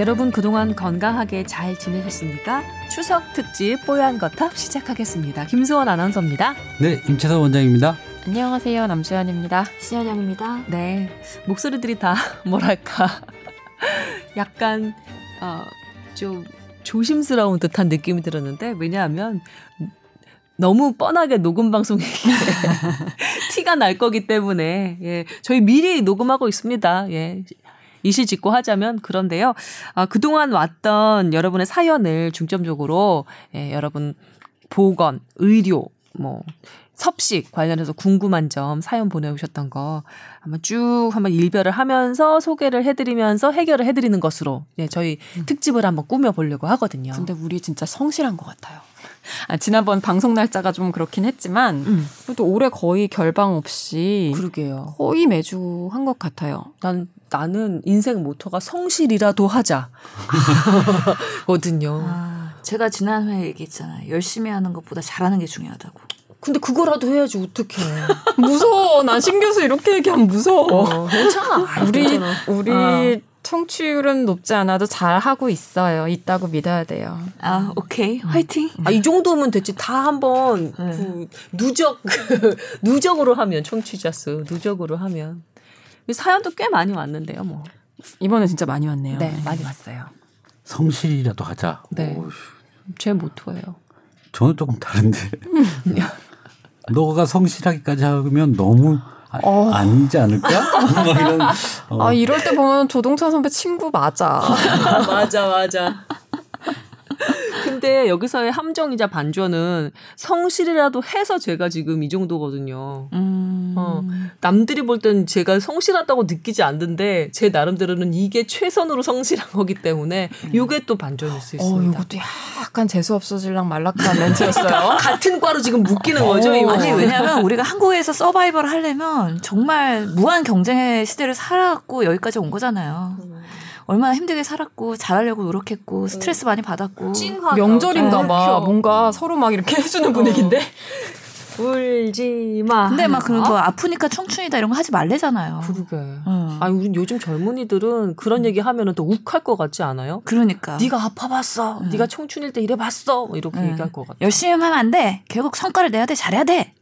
여러분 그동안 건강하게 잘 지내셨습니까? 추석 특집 뽀얀 거탑 시작하겠습니다. 김수원 아나운서입니다. 네, 임채선 원장입니다. 안녕하세요. 남수현입니다. 신현영입니다. 네, 목소리들이 다 뭐랄까 약간 어, 좀 조심스러운 듯한 느낌이 들었는데 왜냐하면 너무 뻔하게 녹음 방송이 티가 날 거기 때문에 예 저희 미리 녹음하고 있습니다. 예 이실직고 하자면 그런데요. 아, 그동안 왔던 여러분의 사연을 중점적으로 예, 여러분 보건, 의료, 뭐 섭식 관련해서 궁금한 점 사연 보내오셨던 거 한번 쭉 한번 일별을 하면서 소개를 해드리면서 해결을 해드리는 것으로 예, 저희 음. 특집을 한번 꾸며보려고 하거든요. 근데 우리 진짜 성실한 것 같아요. 아, 지난번 방송 날짜가 좀 그렇긴 했지만 음. 그래도 올해 거의 결방 없이 그러게요. 거의 매주 한 것 같아요. 난 나는 인생 모토가 성실이라도 하자. 거든요. 아, 제가 지난 회에 얘기했잖아요. 열심히 하는 것보다 잘하는 게 중요하다고. 근데 그거라도 해야지 어떡해. 무서워. 난 신 교수 이렇게 얘기하면 무서워. 어, 괜찮아. 우리 괜찮아. 우리 어. 청취율은 높지 않아도 잘 하고 있어요. 있다고 믿어야 돼요. 아, 오케이. 화이팅. 아, 이 정도면 됐지. 다 한번 네. 그 누적 누적으로 하면 청취자 수 누적으로 하면 사연도 꽤 많이 왔는데요, 뭐. 이번에 진짜 많이 왔네요. 네, 많이 왔어요. 성실이라도 하자. 네. 오. 제 모토예요. 저는 조금 다른데. 너가 성실하기까지 하면 너무 아, 어. 아니지 않을까? 뭐 이런. 어. 아 이럴 때 보면 조동찬 선배 친구 맞아. 맞아 맞아. 근데 여기서의 함정이자 반전은 성실이라도 해서 제가 지금 이 정도거든요. 음. 어, 남들이 볼 땐 제가 성실하다고 느끼지 않는데 제 나름대로는 이게 최선으로 성실한 거기 때문에 이게 음. 또 반전일 수 있습니다. 어, 이것도 약간 재수 없어질랑 말락한 멘트였어요. 같은 과로 지금 묶이는 거죠. 어, 아니 왜냐하면 우리가 한국에서 서바이벌 하려면 정말 무한 경쟁의 시대를 살아갖고 여기까지 온 거잖아요. 음. 얼마나 힘들게 살았고 잘하려고 노력했고 스트레스 많이 받았고 명절인가 봐 뭔가 서로 막 이렇게 해주는 분위기인데 울지 마. 근데 막 그런 거 아프니까 청춘이다 이런 거 하지 말래잖아요. 그러게. 응. 아니 우리 요즘 젊은이들은 그런 얘기 하면은 또 욱할 것 같지 않아요? 그러니까. 네가 아파봤어. 응. 네가 청춘일 때 이래봤어. 뭐 이렇게 응. 얘기할 것 같아. 열심히 하면 안 돼. 결국 성과를 내야 돼. 잘해야 돼.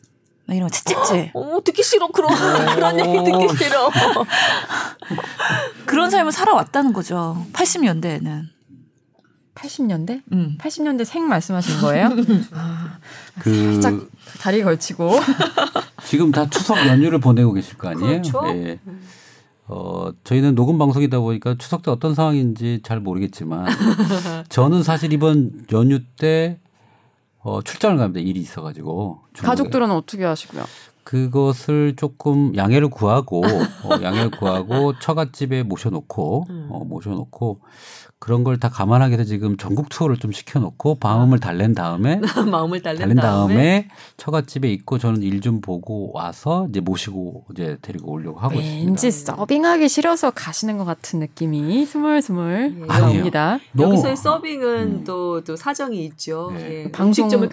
막 이런 거 채찍질. 어, 듣기 싫어. 그런, 그런 얘기 듣기 싫어. 그런 삶을 살아왔다는 거죠. 80년대에는. 80년대? 음. 80년대 생 말씀하시는 거예요? 아, 그 살짝 다리 걸치고. 지금 다 추석 연휴를 보내고 계실 거 아니에요? 그렇죠. 예. 어, 저희는 녹음 방송이다 보니까 추석 때 어떤 상황인지 잘 모르겠지만 저는 사실 이번 연휴 때 어, 출장을 갑니다. 일이 있어가지고. 중국에. 가족들은 어떻게 하시고요? 그것을 조금 양해를 구하고 어, 양해를 구하고 처갓집에 모셔놓고 음. 어, 모셔놓고 그런 걸 다 감안하게 해서 지금 전국 투어를 좀 시켜놓고 마음을 달랜 다음에 마음을 달랜, 달랜 다음에, 다음에 처갓집에 있고 저는 일 좀 보고 와서 이제 모시고 이제 데리고 오려고 하고 왠지 있습니다. 왠지 서빙하기 싫어서 가시는 것 같은 느낌이 스물스물 예. 나옵니다. 여기서의 서빙은 음. 또, 또 사정이 있죠. 네. 예. 방식점을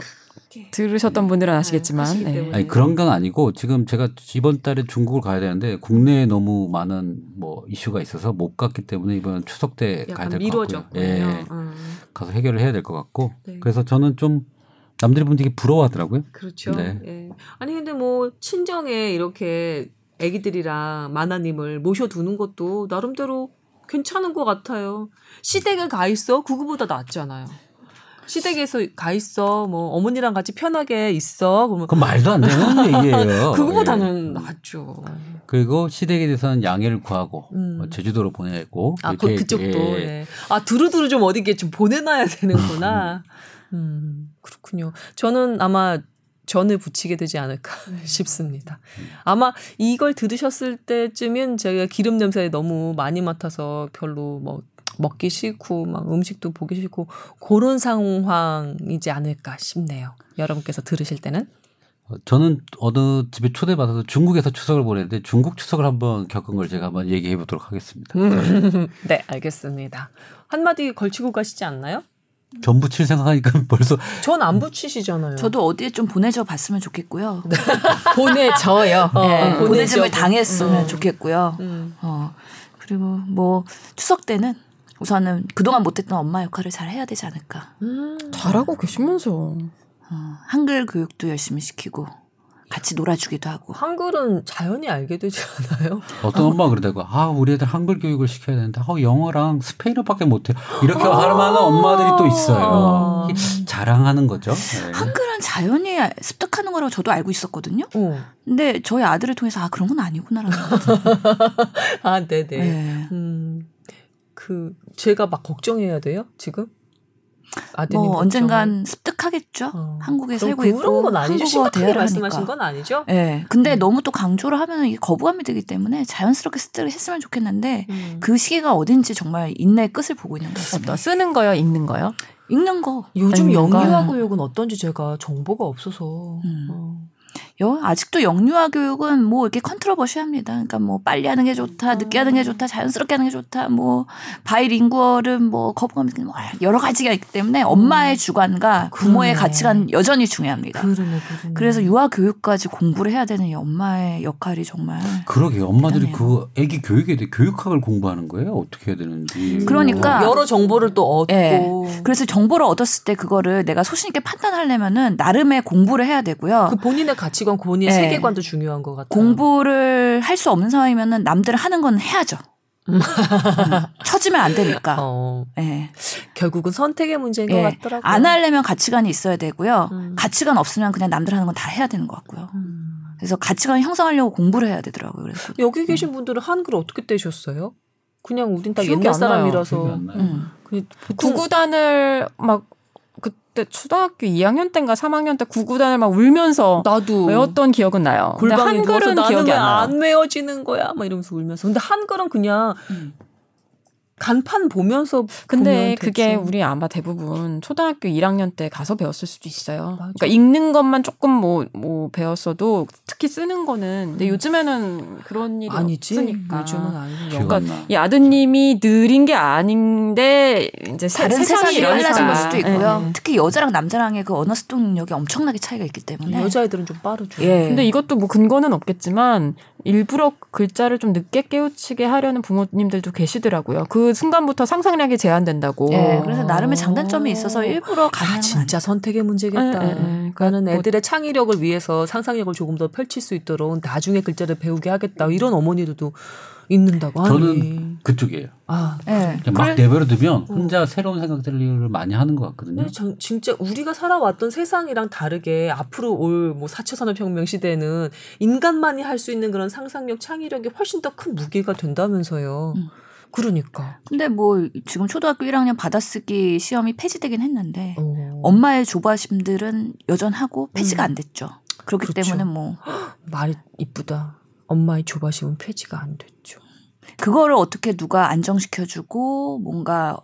들으셨던 분들은 네, 아시겠지만 네. 아니 그런 건 아니고 지금 제가 이번 달에 중국을 가야 되는데 국내에 너무 많은 뭐 이슈가 있어서 못 갔기 때문에 이번 추석 때 가야 될 것 같고요. 예. 음. 가서 해결을 해야 될 것 같고 네. 그래서 저는 좀 남들이 보면 되게 부러워하더라고요. 그렇죠. 네. 예. 아니 근데 뭐 친정에 이렇게 아기들이랑 마나님을 모셔두는 것도 나름대로 괜찮은 것 같아요. 시댁에 가 있어 그거보다 낫잖아요. 시댁에서 가 있어. 뭐 어머니랑 같이 편하게 있어. 그러면 그 말도 안 되는 얘기예요. 그거보다는 예. 낫죠. 그리고 시댁에 대해서는 양해를 구하고 음. 뭐 제주도로 보내고 아 그, 그쪽도 예. 예. 아 두루두루 좀 어디게 좀 보내놔야 되는구나. 음 그렇군요. 저는 아마 전을 붙이게 되지 않을까 음. 싶습니다. 아마 이걸 들으셨을 때쯤엔 제가 기름 냄새 너무 많이 맡아서 별로 뭐 먹기 싫고 막 음식도 보기 싫고 그런 상황이지 않을까 싶네요. 여러분께서 들으실 때는 어, 저는 어느 집에 초대받아서 중국에서 추석을 보냈는데 중국 추석을 한번 겪은 걸 제가 한번 얘기해 보도록 하겠습니다. 네, 알겠습니다. 한마디 걸치고 가시지 않나요? 전 붙일 생각하니까 벌써 전 안 붙이시잖아요. 저도 어디에 좀 보내줘 봤으면 좋겠고요. 네. 보내줘요. 어, 네, 보내줌을 당했으면 음. 좋겠고요. 음. 어, 그리고 뭐 추석 때는 우선은 그동안 못했던 엄마 역할을 잘 해야 되지 않을까. 음. 잘하고 계시면서 어, 한글 교육도 열심히 시키고 같이 놀아주기도 하고. 한글은 자연히 알게 되지 않아요? 어떤 엄마가 그러다고 아 우리 애들 한글 교육을 시켜야 되는데 아 영어랑 스페인어밖에 못해 이렇게 할 만한 엄마들이 또 있어요. 아. 자랑하는 거죠. 네. 한글은 자연히 습득하는 거라고 저도 알고 있었거든요. 어. 근데 저희 아들을 통해서 아 그런 건 아니구나라는 거. 아, 네네. 네. 음, 그, 제가 막 걱정해야 돼요, 지금? 아드님 뭐 걱정을? 언젠간 습득하겠죠. 어. 한국에 살고 있고 건 아니죠. 한국어 심각하게 대화를 말씀하신 하니까. 건 아니죠? 예. 네. 근데 음. 너무 또 강조를 하면 이게 거부감이 들기 때문에 자연스럽게 습득을 했으면 좋겠는데 음. 그 시기가 어딘지 정말 인내의 끝을 보고 있는 것 같습니다. 쓰는 거요, 읽는 거요? 읽는 거. 요즘 아니, 뭔가- 영유아 교육은 어떤지 제가 정보가 없어서. 음. 어. 여, 아직도 영유아 교육은 뭐 이렇게 컨트로버시합니다. 그러니까 뭐 빨리 하는 게 좋다, 늦게 하는 게 좋다, 자연스럽게 하는 게 좋다, 뭐 바이링구얼은 뭐 거부감이 뭐 여러 가지가 있기 때문에 엄마의 주관과 부모의 그러네. 가치관 여전히 중요합니다. 그러네, 그러네. 그래서 유아 교육까지 공부를 해야 되는 이 엄마의 역할이 정말 그러게 엄마들이 대단해요. 그 아기 교육에 대해 교육학을 공부하는 거예요. 어떻게 해야 되는지. 그러니까 여러 정보를 또 얻고. 예. 그래서 정보를 얻었을 때 그거를 내가 소신 있게 판단하려면은 나름의 공부를 해야 되고요. 그 본인의 가치 관, 본인의 예. 세계관도 중요한 것 같아요. 공부를 할 수 없는 상황이면은 남들 하는 건 해야죠. 음. 처지면 안 되니까. 어, 예. 결국은 선택의 문제인 예. 것 같더라고요. 안 하려면 가치관이 있어야 되고요. 음. 가치관 없으면 그냥 남들 하는 건 다 해야 되는 것 같고요. 음. 그래서 가치관 형성하려고 공부를 해야 되더라고요. 그래서 여기 계신 분들은 한글 어떻게 떼셨어요? 그냥 우린 다 옛날. 사람이라서. 음. 구구단을 막 그때 초등학교 2학년 때인가 3학년 때 구구단을 막 울면서 나도 외웠던 기억은 나요. 근데 한글은 기억이 왜안 나요. 안 외워지는 거야? 막 이러면서 울면서. 근데 한글은 그냥 음. 간판 보면서 근데 보면 그게. 우리 아마 대부분 초등학교 1학년 때 가서 배웠을 수도 있어요. 맞아. 그러니까 읽는 것만 조금 뭐, 뭐 배웠어도 특히 쓰는 거는 근데 요즘에는 그런 일이 아니지. 없으니까. 요즘은. 기억 그러니까. 이 아드님이 느린 게 아닌데 이제 세, 다른 세상이 세상이. 달라진 걸 수도 있고요. 예, 예. 특히 여자랑 남자랑의 그 언어 습득 능력이 엄청나게 차이가 있기 때문에. 여자애들은 좀 빠르죠. 예. 근데 이것도 뭐 근거는 없겠지만 일부러 글자를 좀 늦게 깨우치게 하려는 부모님들도 계시더라고요. 그 순간부터 상상력이 제한된다고. 예, 그래서 나름의 장단점이 있어서 일부러 아, 가는 진짜 선택의 문제겠다. 예, 예, 예. 나는 뭐- 애들의 창의력을 위해서 상상력을 조금 더 펼칠 수 있도록 나중에 글자를 배우게 하겠다. 이런 어머니들도 있는다고 하니. 저는 그쪽이에요. 아, 예. 그냥 막 그래- 내버려 두면 혼자 새로운 생각들을 많이 하는 것 같거든요. 정- 진짜 우리가 살아왔던 세상이랑 다르게 앞으로 올 뭐 4차 산업혁명 시대는 인간만이 할 수 있는 그런 상상력, 창의력이 훨씬 더 큰 무기가 된다면서요. 음. 그러니까. 근데 뭐 지금 초등학교 1학년 받아쓰기 시험이 폐지되긴 했는데 어. 엄마의 조바심들은 여전하고 폐지가 음. 안 됐죠. 그렇기 그렇죠. 때문에 뭐 말이 이쁘다. 엄마의 조바심은 폐지가 안 됐죠. 그거를 어떻게 누가 안정시켜주고 뭔가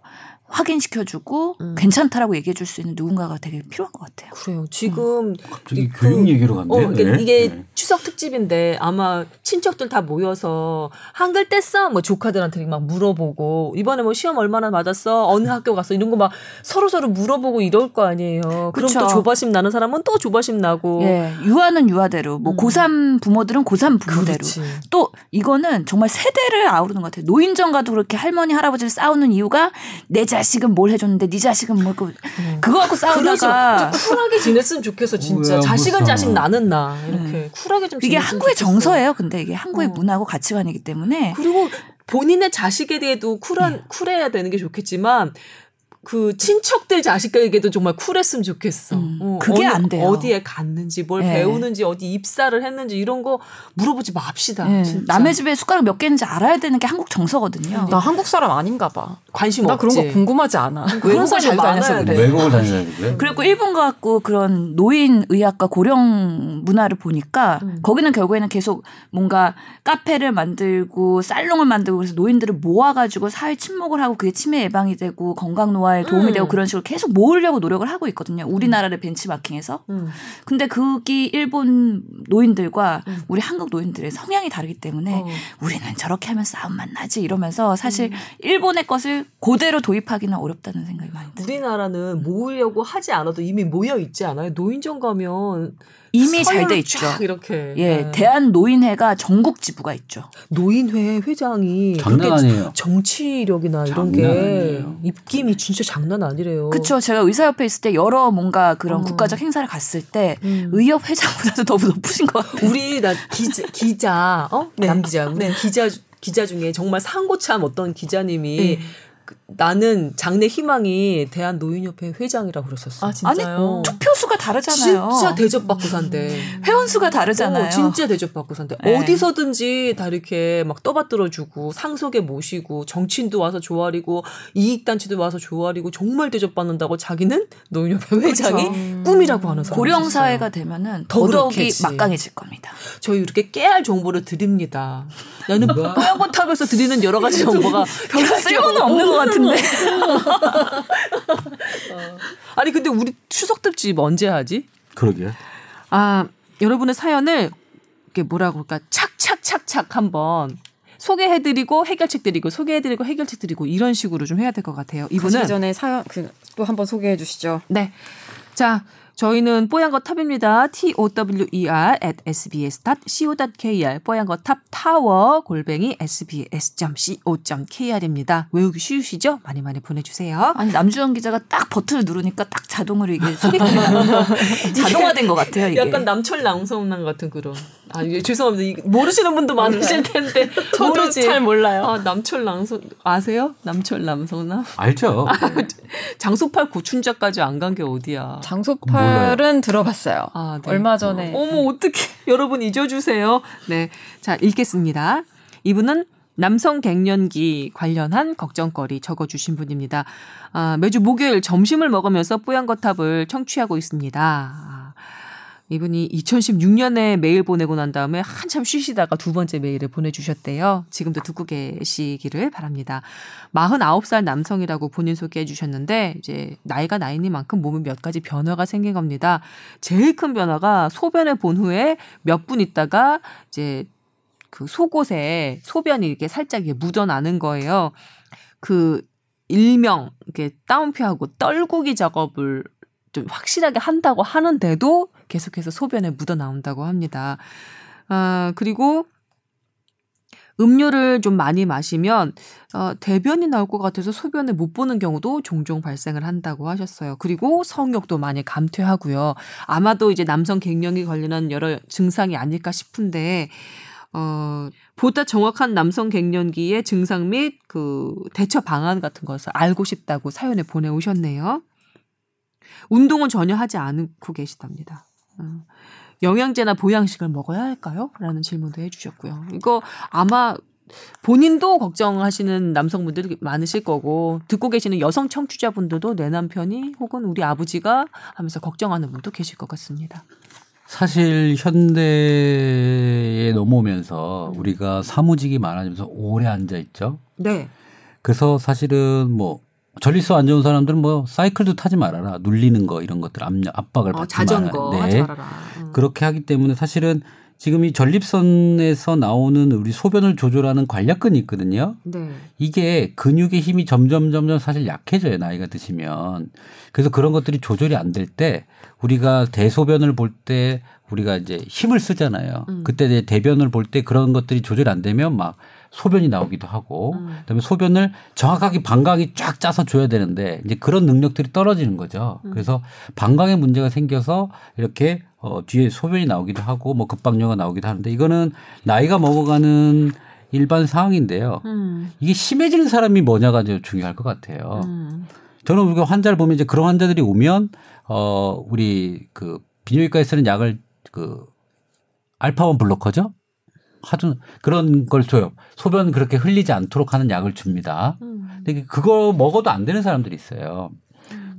확인시켜주고 음. 괜찮다라고 얘기해줄 수 있는 누군가가 되게 필요한 것 같아요. 그래요. 지금 갑자기 그- 교육 얘기로 어, 갔네요. 그러니까 네. 이게 네. 추석 특집인데 아마 친척들 다 모여서 한글 뗐어? 뭐 조카들한테 막 물어보고 이번에 뭐 시험 얼마나 맞았어? 어느 학교 갔어? 이런 거 막 서로 서로 물어보고 이럴 거 아니에요. 그럼 그쵸. 또 조바심 나는 사람은 또 조바심 나고. 예, 유아는 유아대로, 뭐 음. 고3 부모들은 고3 부모대로. 그렇지. 또 이거는 정말 세대를 아우르는 것 같아요. 노인정가도 그렇게 할머니 할아버지를 싸우는 이유가 내 자 식은 뭘 해줬는데 네 자식은 뭘 그, 그거 갖고 싸우다가 쿨하게 지냈으면 좋겠어 진짜. 뭐야, 자식은. 자식 나는 나 이렇게 쿨하게 좀. 이게 한국의 좋겠어. 정서예요. 근데 이게 한국의 어. 문화고 가치관이기 때문에 그리고 본인의 자식에 대해도 쿨한 네. 쿨해야 되는 게 좋겠지만 그 친척들 자식에게도 정말 쿨했으면 좋겠어. 음, 어, 그게 어느- 안 돼요. 어디에 갔는지 뭘 네. 배우는지 어디 입사를 했는지 이런 거 물어보지 맙시다. 예, 진짜. 남의 집에 숟가락 몇 개인지 알아야 되는 게 한국 정서거든요. 나 한국 사람 아닌가 봐. 관심 나 없지. 그런 거 궁금하지 않아. 그런 외국을 사실 잘 다녀서 많아야 그래. 돼. 외국을 다니는데 그리고 일본 가갖고 그런 노인 의학과 고령 문화를 보니까 음. 거기는 결국에는 계속 뭔가 카페를 만들고 살롱을 만들고 그래서 노인들을 모아가지고 사회 침묵을 하고 그게 치매 예방이 되고 건강 노화 에 도움이 음. 되고 그런 식으로 계속 모으려고 노력을 하고 있거든요. 우리나라를 벤치마킹해서. 음. 근데 그게 일본 노인들과 음. 우리 한국 노인들의 성향이 다르기 때문에 어. 우리는 저렇게 하면 싸움만 나지 이러면서 사실 음. 일본의 것을 그대로 도입하기는 어렵다는 생각이 많이 들어요. 우리나라는 모으려고 하지 않아도 이미 모여 있지 않아요? 노인정 가면 이미 잘 돼 있죠. 이렇게. 예, 네. 대한 노인회가 전국 지부가 있죠. 노인회 회장이 장난 아니에요. 정치력이나 이런 게 아니에요. 입김이 진짜 장난 아니래요. 그쵸. 제가 의사협회 있을 때 여러 뭔가 그런 어. 국가적 행사를 갔을 때 음. 의협 회장보다도 너무 높으신 것 같아요. 우리 나 기자, 기자 어? 네. 남 기자, 우리 네. 기자 기자 중에 정말 상고참 어떤 기자님이 네. 그, 나는 장래 희망이 대한 노인협회 회장이라고 그랬었어. 아, 진짜요? 어. 투표수가 다르잖아요. 진짜 대접받고 산대. 회원수가 다르잖아요. 어, 진짜 대접받고 산대. 네. 어디서든지 다 이렇게 막 떠받들어주고 상속에 모시고 정치인도 와서 조아리고 이익단체도 와서 조아리고 정말 대접받는다고 자기는 노인협회 회장이 음. 꿈이라고 하는 사람. 고령 사회가 되면은 더 더더욱이. 막강해질 겁니다. 저희 이렇게 깨알 정보를 드립니다. 나는 뽀얀거탑에서 드리는 여러 가지 정보가 별로 쓸모는 없는 것 같은데. 아니 근데 우리 추석 특집 언제 하지? 그러게. 아 여러분의 사연을 이게 뭐라고 그럴까 착착착착 한번 소개해드리고 해결책 드리고 소개해드리고 해결책 드리고 이런 식으로 좀 해야 될 것 같아요. 이분은 전에 사연 그 또 한번 소개해 주시죠. 네. 자, 저희는 뽀얀거탑입니다. T O W E R at sbs.co.kr 뽀얀거탑 타워 골뱅이 sbs.co.kr입니다. 외우기 쉬우시죠? 많이 많이 보내주세요. 아니 남주현 기자가 딱 버튼을 누르니까 딱 자동으로 이게 자동화된 것 같아요. 이게. 약간 남철 남성남 같은 그런. 아, 이게 죄송합니다. 모르시는 분도 많으실 텐데. 모르지. 몰라요. 아, 남철 남성 아세요? 남철 남성남? 알죠. 장소팔 고춘자까지 안 간 게 어디야? 장소팔 은 들어봤어요. 아, 네. 얼마 전에 어 머 어떻게 여러분 잊어주세요. 네, 자 읽겠습니다. 이분은 남성 갱년기 관련한 걱정거리 적어주신 분입니다. 아, 매주 목요일 점심을 먹으면서 뽀얀 거탑을 청취하고 있습니다. 아, 이분이 2016년에 메일 보내고 난 다음에 한참 쉬시다가 두 번째 메일을 보내주셨대요. 지금도 듣고 계시기를 바랍니다. 49살 남성이라고 본인 소개해 주셨는데 이제 나이가 나이니만큼 몸에 몇 가지 변화가 생긴 겁니다. 제일 큰 변화가 소변을 본 후에 몇 분 있다가 이제 그 속옷에 소변이 이렇게 살짝 묻어나는 거예요. 그 일명 이렇게 따옴표하고 떨구기 작업을 좀 확실하게 한다고 하는데도 계속해서 소변에 묻어 나온다고 합니다. 아, 그리고 음료를 좀 많이 마시면 어, 대변이 나올 것 같아서 소변을 못 보는 경우도 종종 발생을 한다고 하셨어요. 그리고 성욕도 많이 감퇴하고요. 아마도 이제 남성 갱년기 관련한 여러 증상이 아닐까 싶은데 어, 보다 정확한 남성 갱년기의 증상 및 그 대처 방안 같은 것을 알고 싶다고 사연에 보내오셨네요. 운동은 전혀 하지 않고 계시답니다. 어, 영양제나 보양식을 먹어야 할까요? 라는 질문도 해주셨고요. 이거 아마 본인도 걱정하시는 남성분들이 많으실 거고 듣고 계시는 여성 청취자분들도 내 남편이 혹은 우리 아버지가 하면서 걱정하는 분도 계실 것 같습니다. 사실 현대에 넘어오면서 우리가 사무직이 많아지면서 오래 앉아 있죠. 네. 그래서 사실은 뭐 전리수 안 좋은 사람들은 뭐 사이클도 타지 말아라. 눌리는 거 이런 것들 압력 압박을 어, 받지 자전거 말아라. 네. 말아라. 음. 그렇게 하기 때문에 사실은 지금 이 전립선에서 나오는 우리 소변을 조절하는 관략근이 있거든요. 네. 이게 근육의 힘이 점점 점점 사실 약해져요 나이가 드시면 그래서 그런 것들이 조절이 안 될 때 우리가 대소변을 볼 때 우리가 이제 힘을 쓰잖아요 음. 그때 대변을 볼 때 그런 것들이 조절이 안 되면 막 소변이 나오기도 하고 음. 그다음에 소변을 정확하게 방광이 쫙 짜서 줘야 되는데 이제 그런 능력들이 떨어지는 거죠 음. 그래서 방광에 문제가 생겨서 이렇게 어 뒤에 소변이 나오기도 하고 뭐 급박녀가 나오기도 하는데 이거는 나이가 먹어가는 일반 상황인데요. 음. 이게 심해지는 사람이 뭐냐가 이제 중요할 것 같아요. 음. 저는 우리가 환자를 보면 이제 그런 환자들이 오면 어 우리 그 비뇨기과에 쓰는 약을 그 알파원 블로커죠. 하도 그런 걸 줘요. 소변 그렇게 흘리지 않도록 하는 약을 줍니다. 음. 근데 그거 먹어도 안 되는 사람들이 있어요.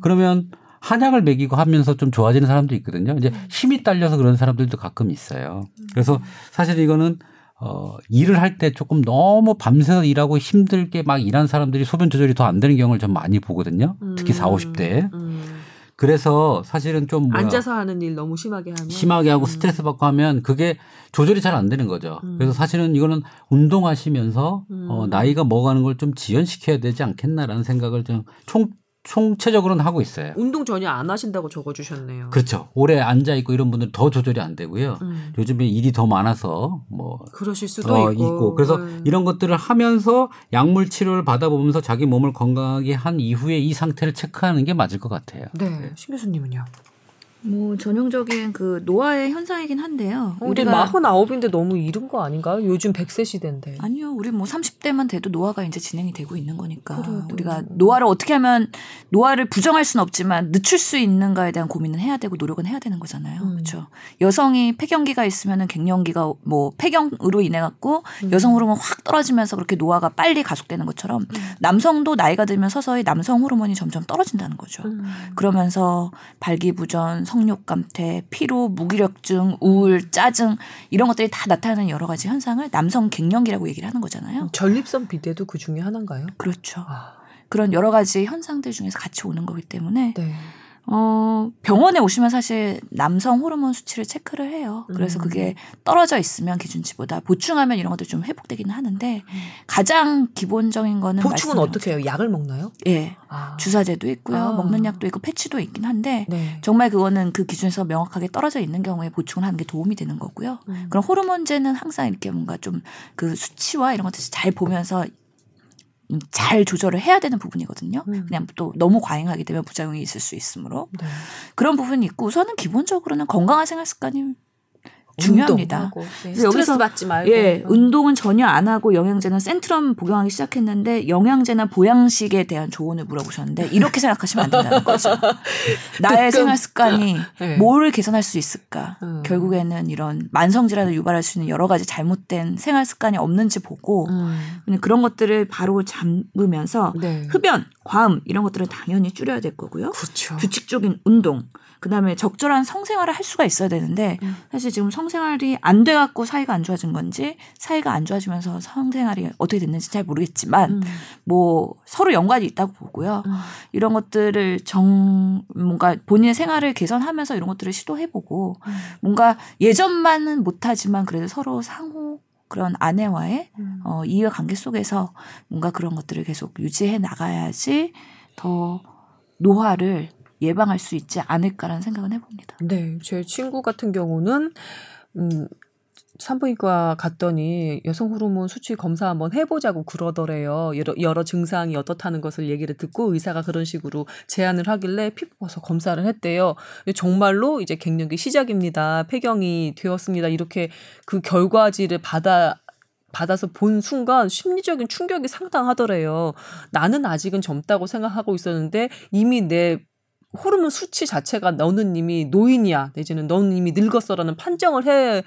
그러면 한약을 먹이고 하면서 좀 좋아지는 사람도 있거든요. 이제 힘이 딸려서 그런 사람들도 가끔 있어요. 그래서 사실 이거는 어, 일을 할 때 조금 너무 밤새서 일하고 힘들게 막 일한 사람들이 소변 조절이 더 안 되는 경우를 좀 많이 보거든요. 특히 40, 50대. 음. 그래서 사실은 좀 뭐야, 앉아서 하는 일 너무 심하게 하면 심하게 하고 스트레스 받고 하면 그게 조절이 잘 안 되는 거죠. 음. 그래서 사실은 이거는 운동하시면서 음. 어, 나이가 먹어가는 걸 좀 지연시켜야 되지 않겠나라는 생각을 좀 총 총체적으로는 하고 있어요. 운동 전혀 안 하신다고 적어주셨네요. 그렇죠. 오래 앉아 있고 이런 분들 더 조절이 안 되고요. 음. 요즘에 일이 더 많아서 뭐 그러실 수도 어, 있고. 있고. 그래서 음. 이런 것들을 하면서 약물 치료를 받아보면서 자기 몸을 건강하게 한 이후에 이 상태를 체크하는 게 맞을 것 같아요. 네, 신 교수님은요? 뭐 전형적인 그 노화의 현상이긴 한데요. 어, 우리 마흔아홉인데 너무 이른 거 아닌가요? 요즘 100세 시대인데. 아니요, 우리 뭐 30대만 돼도 노화가 이제 진행이 되고 있는 거니까 그래도. 우리가 노화를 어떻게 하면 노화를 부정할 수는 없지만 늦출 수 있는가에 대한 고민은 해야 되고 노력은 해야 되는 거잖아요. 음. 그렇죠. 여성이 폐경기가 있으면은 갱년기가 뭐 폐경으로 인해 갖고 음. 여성 호르몬 확 떨어지면서 그렇게 노화가 빨리 가속되는 것처럼 음. 남성도 나이가 들면 서서히 남성 호르몬이 점점 떨어진다는 거죠. 음. 그러면서 발기부전, 성욕 감퇴, 피로, 무기력증, 우울, 짜증 이런 것들이 다 나타나는 여러 가지 현상을 남성 갱년기라고 얘기를 하는 거잖아요. 전립선 비대도 그 중에 하나인가요? 그렇죠. 아, 그런 여러 가지 현상들 중에서 같이 오는 거기 때문에 네. 어, 병원에 오시면 사실 남성 호르몬 수치를 체크를 해요. 그래서 음. 그게 떨어져 있으면 기준치보다 보충하면 이런 것들 좀 회복되기는 하는데 가장 기본적인 거는 보충은 어떻게 해요? 약을 먹나요? 예. 아. 주사제도 있고요. 아. 먹는 약도 있고 패치도 있긴 한데 네. 정말 그거는 그 기준에서 명확하게 떨어져 있는 경우에 보충을 하는 게 도움이 되는 거고요. 음. 그럼 호르몬제는 항상 이렇게 뭔가 좀 그 수치와 이런 것들 잘 보면서 음, 잘 조절을 해야 되는 부분이거든요. 음. 그냥 또 너무 과잉하게 되면 부작용이 있을 수 있으므로 네. 그런 부분이 있고 우선은 기본적으로는 건강한 생활 습관이 중요합니다. 운동하고, 네. 그래서 스트레스 여기서- 받지 말고. 예, 음. 운동은 전혀 안 하고 영양제는 센트럼 복용하기 시작했는데 영양제나 보양식에 대한 조언을 물어보셨는데 이렇게 생각하시면 안 된다는 거죠. 나의. 생활 습관이 네. 뭐를 개선할 수 있을까? 음. 결국에는 이런 만성 질환을 유발할 수 있는 여러 가지 잘못된 생활 습관이 없는지 보고 음. 그런 것들을 바로 잡으면서 네. 흡연, 과음 이런 것들은 당연히 줄여야 될 거고요. 그렇죠. 규칙적인 운동, 그다음에 적절한 성생활을 할 수가 있어야 되는데 음. 사실 지금 성생활이 안 돼 갖고 사이가 안 좋아진 건지 사이가 안 좋아지면서 성생활이 어떻게 됐는지 잘 모르겠지만 음. 뭐 서로 연관이 있다고 보고요. 음. 이런 것들을 정 뭔가 본인의 생활을 개선하면서 이런 것들을 시도해 보고 음. 뭔가 예전만은 못 하지만 그래도 서로 상호 그런 아내와의 음. 어, 이해 관계 속에서 뭔가 그런 것들을 계속 유지해 나가야지 더 노화를 예방할 수 있지 않을까라는 생각은 해봅니다. 네, 제 친구 같은 경우는 음 산부인과 갔더니 여성 호르몬 수치 검사 한번 해보자고 그러더래요. 여러, 여러 증상이 어떻다는 것을 얘기를 듣고 의사가 그런 식으로 제안을 하길래 피부 가서 검사를 했대요. 정말로 이제 갱년기 시작입니다. 폐경이 되었습니다. 이렇게 그 결과지를 받아 받아서 본 순간 심리적인 충격이 상당하더래요. 나는 아직은 젊다고 생각하고 있었는데 이미 내 호르몬 수치 자체가 너는 이미 노인이야 내지는 너는 이미 늙었어라는 판정을 해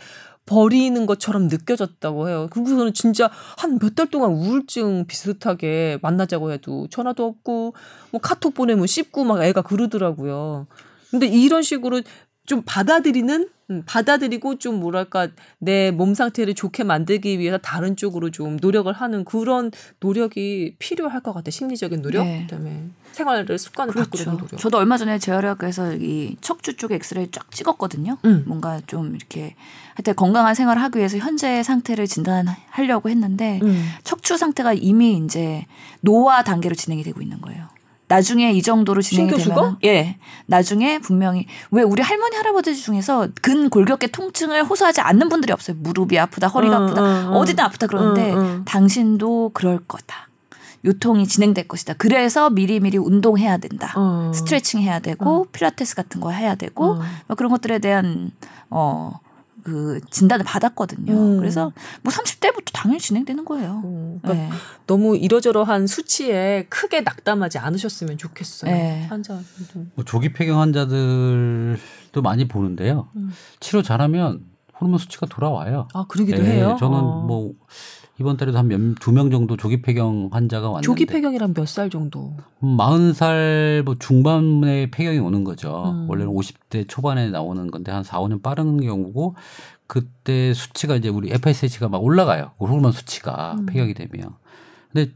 버리는 것처럼 느껴졌다고 해요. 그리고서는 진짜 한 몇 달 동안 우울증 비슷하게 만나자고 해도 전화도 없고 뭐 카톡 보내면 씹고 막 애가 그러더라고요. 근데 이런 식으로 좀 받아들이는 음, 받아들이고 좀 뭐랄까 내 몸 상태를 좋게 만들기 위해서 다른 쪽으로 좀 노력을 하는 그런 노력이 필요할 것 같아 심리적인 노력 네. 그다음에 생활을 습관을 바꾸는 그렇죠. 노력. 저도 얼마 전에 재활의학과에서 이 척추 쪽 엑스레이 쫙 찍었거든요. 음. 뭔가 좀 이렇게 하여튼 건강한 생활을 하기 위해서 현재 상태를 진단하려고 했는데 음. 척추 상태가 이미 이제 노화 단계로 진행이 되고 있는 거예요. 나중에 이 정도로 진행이? 되면 예 나중에 분명히 왜 우리 할머니 할아버지 중에서 근 골격계 통증을 호소하지 않는 분들이 없어요 무릎이 아프다 허리가 응, 아프다 응, 응. 어디든 아프다 그러는데 응, 응. 당신도 그럴 거다 요통이 진행될 것이다 그래서 미리미리 운동해야 된다 어. 스트레칭 해야 되고 필라테스 같은 거 해야 되고 어. 뭐 그런 것들에 대한 어 그 진단을 받았거든요. 음. 그래서 뭐 30대부터 당연히 진행되는 거예요. 음, 그러니까 네. 너무 이러저러한 수치에 크게 낙담하지 않으셨으면 좋겠어요. 네. 환자. 뭐 조기 폐경 환자들도 많이 보는데요. 음. 치료 잘하면 호르몬 수치가 돌아와요. 아 그러기도 예, 해요. 저는 어. 뭐 이번 달에도 한 두 명 정도 조기 폐경 환자가 왔는데 조기 폐경이란 몇 살 정도? 마흔 살뭐 중반에 폐경이 오는 거죠. 음. 원래는 50대 초반에 나오는 건데 한 4, 5년 빠른 경우고 그때 수치가 이제 우리 FSH가 막 올라가요. 그 호르몬 수치가 음. 폐경이 되면. 근데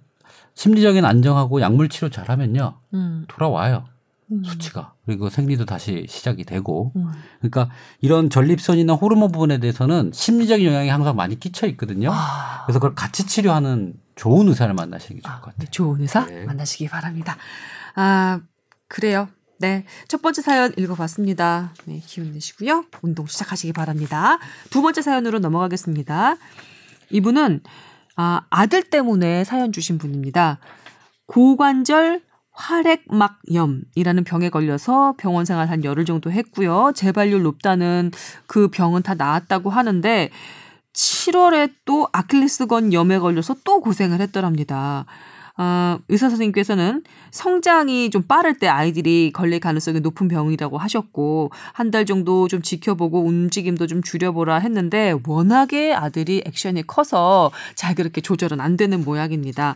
심리적인 안정하고 약물 치료 잘하면요. 음. 돌아와요. 음. 수치가. 그리고 생리도 다시 시작이 되고. 음. 그러니까 이런 전립선이나 호르몬 부분에 대해서는 심리적인 영향이 항상 많이 끼쳐 있거든요. 아, 그래서 그걸 같이 치료하는 좋은 의사를 만나시는 게 좋을 아, 것 네, 같아요. 좋은 의사 네. 만나시기 바랍니다. 아, 그래요. 네. 첫 번째 사연 읽어봤습니다. 네, 기운 내시고요. 운동 시작하시기 바랍니다. 두 번째 사연으로 넘어가겠습니다. 이분은, 아, 아들 때문에 사연 주신 분입니다. 고관절 활액막염이라는 병에 걸려서 병원 생활 한 열흘 정도 했고요. 재발률 높다는 그 병은 다 나았다고 하는데 7월에 또 아킬레스건 염에 걸려서 또 고생을 했더랍니다. 어, 의사 선생님께서는 성장이 좀 빠를 때 아이들이 걸릴 가능성이 높은 병이라고 하셨고 한 달 정도 좀 지켜보고 움직임도 좀 줄여보라 했는데 워낙에 아들이 액션이 커서 잘 그렇게 조절은 안 되는 모양입니다.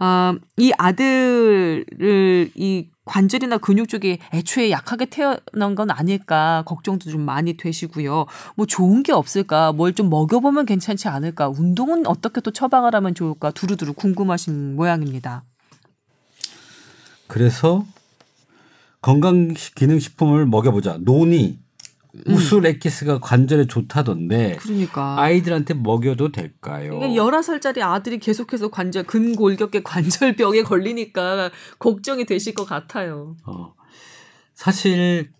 어, 이 아들을 이 관절이나 근육 쪽이 애초에 약하게 태어난 건 아닐까 걱정도 좀 많이 되시고요. 뭐 좋은 게 없을까? 뭘 좀 먹여보면 괜찮지 않을까? 운동은 어떻게 또 처방을 하면 좋을까? 두루두루 궁금하신 모양입니다. 그래서 건강기능식품을 먹여보자. 논이 우술 엑기스가 관절에 좋다던데. 그러니까 아이들한테 먹여도 될까요? 이게 11살짜리 아들이 계속해서 관절 근골격계 관절병에 걸리니까 걱정이 되실 것 같아요. 어. 사실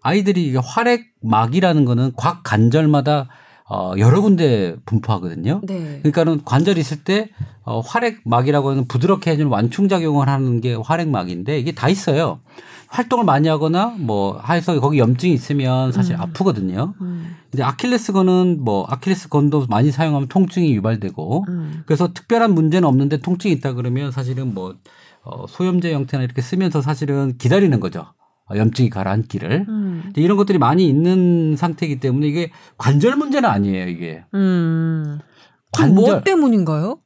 아이들이 이게 활액막이라는 거는 곽 관절마다 어, 여러 군데 분포하거든요. 네. 그러니까는 관절이 있을 때 어, 활액막이라고 하는 부드럽게 해주는 완충 작용을 하는 게 활액막인데 이게 다 있어요. 활동을 많이 하거나 뭐 해서 거기 염증이 있으면 사실 음. 아프거든요. 음. 이제 아킬레스건은 뭐 아킬레스건도 많이 사용하면 통증이 유발되고 음. 그래서 특별한 문제는 없는데 통증이 있다 그러면 사실은 뭐 어, 소염제 형태나 이렇게 쓰면서 사실은 기다리는 거죠. 어, 염증이 가라앉기를. 음. 근데 이런 것들이 많이 있는 상태이기 때문에 이게 관절 문제는 아니에요, 이게. 음. 관절. 뭐 때문인가요?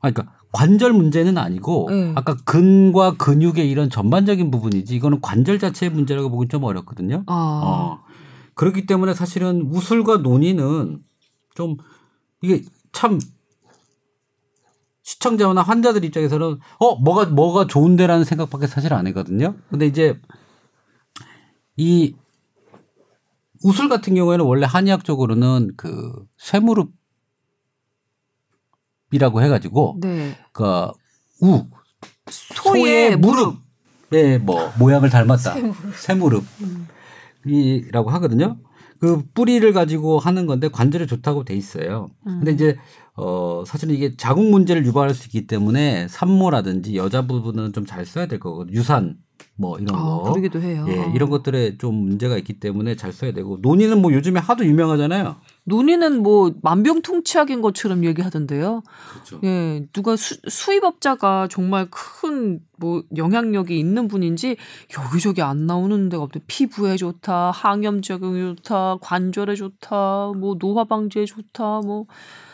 아, 그러니까 관절 문제는 아니고 네. 아까 근과 근육의 이런 전반적인 부분이지 이거는 관절 자체의 문제라고 보기 좀 어렵거든요. 아. 어. 그렇기 때문에 사실은 우술과 논의는 좀 이게 참 시청자나 환자들 입장에서는 어 뭐가 뭐가 좋은데라는 생각밖에 사실 안 하거든요. 근데 이제 이 우술 같은 경우에는 원래 한의학적으로는 그 쇠무릎 이라고 해가지고 네. 그우 소의 소의 무릎의 뭐 모양을 닮았다. 쇠무릎. 이라고 하거든요. 그 뿌리를 가지고 하는 건데 관절에 좋다고 돼 있어요. 근데 이제 어 사실은 이게 자궁 문제를 유발할 수 있기 때문에 산모라든지 여자 부분은 좀 잘 써야 될 거거든요. 유산 뭐 이런 아, 거. 그러기도 해요. 예, 이런 것들에 좀 문제가 있기 때문에 잘 써야 되고 논의는 뭐 요즘에 하도 유명하잖아요. 논의는 뭐 만병통치약인 것처럼 얘기하던데요. 그렇죠. 예, 누가 수, 수입업자가 정말 큰 뭐 영향력이 있는 분인지 여기저기 안 나오는 데가 없대. 피부에 좋다, 항염 작용에 좋다, 관절에 좋다, 뭐 노화 방지에 좋다, 뭐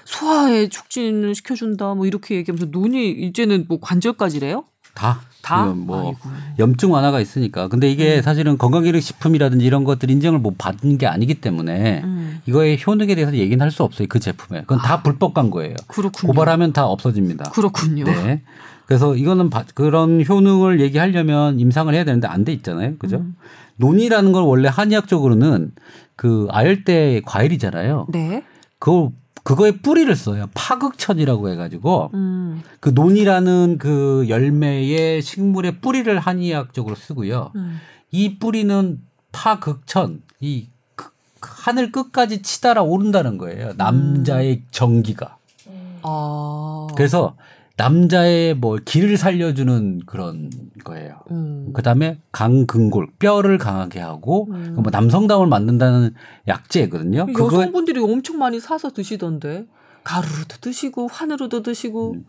소화에 촉진을 시켜준다, 뭐 이렇게 얘기하면서 논의 이제는 뭐 관절까지래요? 다. 다? 뭐 아이고. 염증 완화가 있으니까. 근데 이게 음. 사실은 건강기능식품이라든지 이런 것들 인정을 못 받은 게 아니기 때문에 음, 이거의 효능에 대해서 얘기는 할 수 없어요. 그 제품에. 그건 다 불법 광고예요. 그렇군요. 고발하면 다 없어집니다. 그렇군요. 네. 그래서 이거는 바- 그런 효능을 얘기하려면 임상을 해야 되는데 안 돼 있잖아요. 그죠? 음. 논이라는 건 원래 한의학적으로는 그 아열대 과일이잖아요. 네. 그거 그거의 뿌리를 써요. 파극천이라고 해가지고 음, 그 논이라는 그 열매의 식물의 뿌리를 한의학적으로 쓰고요. 음. 이 뿌리는 파극천 이 그- 하늘 끝까지 치달아 오른다는 거예요. 남자의 정기가. 아. 그래서 남자의 뭐 기를 살려주는 그런 거예요. 음. 그다음에 강근골 뼈를 강하게 하고 음. 뭐 남성다움을 만든다는 약재거든요. 그거 여성분들이 엄청 많이 사서 드시던데 가루로도 드시고 환으로도 드시고 음.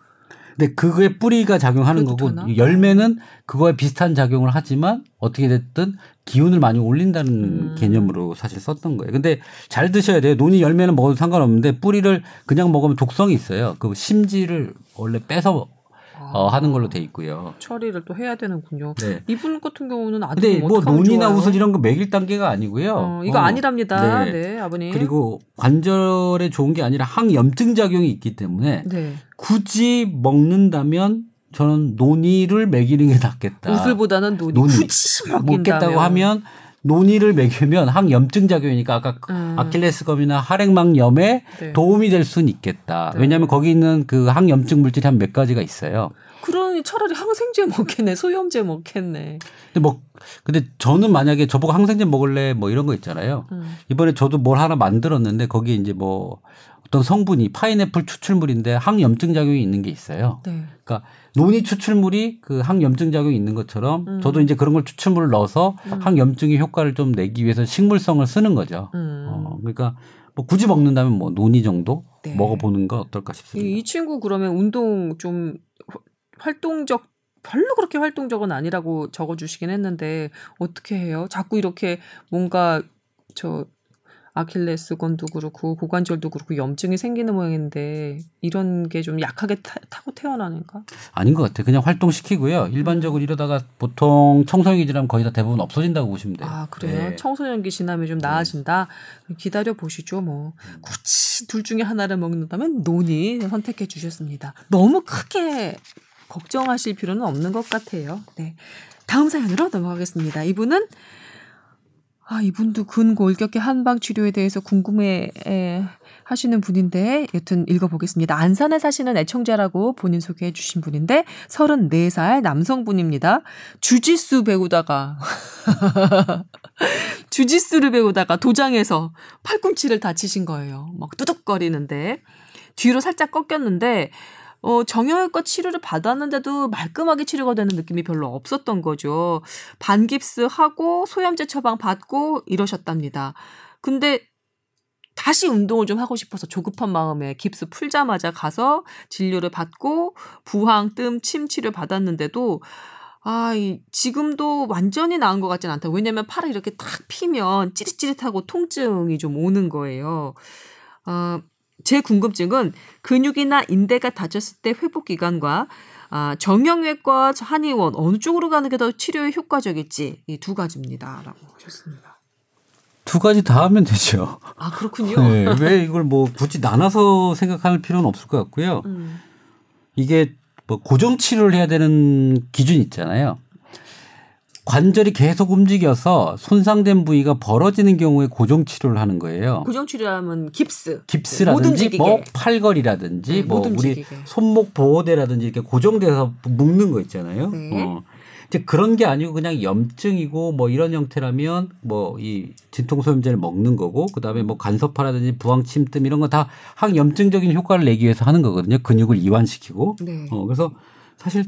근데 그거의 뿌리가 작용하는 거고 되나? 열매는 그거에 비슷한 작용을 하지만 어떻게 됐든 기운을 많이 올린다는 음. 개념으로 사실 썼던 거예요. 근데 잘 드셔야 돼요. 논이 열매는 먹어도 상관없는데 뿌리를 그냥 먹으면 독성이 있어요. 그 심지를 원래 빼서 어, 하는 걸로 돼 있고요. 처리를 또 해야 되는군요. 네. 이분 같은 경우는 아직 근데 뭐 논이나 우슬 이런 거 먹일 단계가 아니고요. 어, 이거 어. 아니랍니다. 네. 네, 아버님. 그리고 관절에 좋은 게 아니라 항염증 작용이 있기 때문에 네. 굳이 먹는다면 저는 논이를 먹이는 게 낫겠다. 우슬보다는 논이 논이. 굳이 먹겠다고 하면 논이를 먹이면 항염증 작용이니까 아까 음. 아킬레스건이나 할액막염에 네. 도움이 될 수는 있겠다. 네. 왜냐하면 거기 있는 그 항염증 물질이 한 몇 가지가 있어요. 그러니 차라리 항생제 먹겠네, 소염제 먹겠네. 근데 뭐 근데 저는 만약에 저보고 항생제 먹을래 뭐 이런 거 있잖아요. 음. 이번에 저도 뭘 하나 만들었는데 거기에 이제 뭐 어떤 성분이 파인애플 추출물인데 항염증 작용이 있는 게 있어요. 네. 그러니까 논이 추출물이 그 항염증 작용이 있는 것처럼 음. 저도 이제 그런 걸 추출물을 넣어서 음. 항염증의 효과를 좀 내기 위해서 식물성을 쓰는 거죠. 음. 어, 그러니까 뭐 굳이 먹는다면 뭐 논이 정도 네. 먹어보는 거 어떨까 싶습니다. 이, 이 친구 그러면 운동 좀 화- 활동적 별로 그렇게 활동적은 아니라고 적어주시긴 했는데 어떻게 해요? 자꾸 이렇게 뭔가 저 아킬레스건도 그렇고 고관절도 그렇고 염증이 생기는 모양인데 이런 게 좀 약하게 타, 타고 태어나는가? 아닌 것 같아요. 그냥 활동시키고요. 일반적으로 이러다가 보통 청소년기 지나면 거의 다 대부분 없어진다고 보시면 돼요. 아 그래요? 네. 청소년기 지나면 좀 나아진다. 기다려 보시죠. 뭐 굳이 둘 중에 하나를 먹는다면 논이 선택해 주셨습니다. 너무 크게 걱정하실 필요는 없는 것 같아요. 네. 다음 사연으로 넘어가겠습니다. 이분은 아 이분도 근골격계 한방 치료에 대해서 궁금해 에, 하시는 분인데 여튼 읽어보겠습니다. 안산에 사시는 애청자라고 본인 소개해 주신 분인데 34살 남성분입니다. 주짓수 배우다가 주짓수를 배우다가 도장에서 팔꿈치를 다치신 거예요. 막 뚜둑거리는데 뒤로 살짝 꺾였는데 어, 정형외과 치료를 받았는데도 말끔하게 치료가 되는 느낌이 별로 없었던 거죠. 반깁스 하고 소염제 처방 받고 이러셨답니다. 근데 다시 운동을 좀 하고 싶어서 조급한 마음에 깁스 풀자마자 가서 진료를 받고 부항, 뜸, 침 치료 받았는데도 아, 이, 지금도 완전히 나은 것 같진 않다. 왜냐면 팔을 이렇게 탁 피면 찌릿찌릿하고 통증이 좀 오는 거예요. 어, 제 궁금증은 근육이나 인대가 다쳤을 때 회복 기간과 아, 정형외과 한의원 어느 쪽으로 가는 게 더 치료에 효과적일지 이 두 가지입니다라고 하셨습니다. 두 가지 다 하면 되죠. 아 그렇군요. 네, 왜 이걸 뭐 굳이 나눠서 생각할 필요는 없을 것 같고요. 음, 이게 뭐 고정 치료를 해야 되는 기준이 있잖아요. 관절이 계속 움직여서 손상된 부위가 벌어지는 경우에 고정 치료를 하는 거예요. 고정 치료하면 깁스, 못 깁스라든지. 뭐 팔걸이라든지 네, 뭐못 우리. 손목 보호대라든지 이렇게 고정돼서 묶는 거 있잖아요. 네. 어. 이제 그런 게 아니고 그냥 염증이고 뭐 이런 형태라면 뭐 이 진통소염제를 먹는 거고 그다음에 뭐 간섭파라든지 부항침뜸 이런 거 다 항염증적인 효과를 내기 위해서 하는 거거든요. 근육을 이완시키고. 네. 어 그래서 사실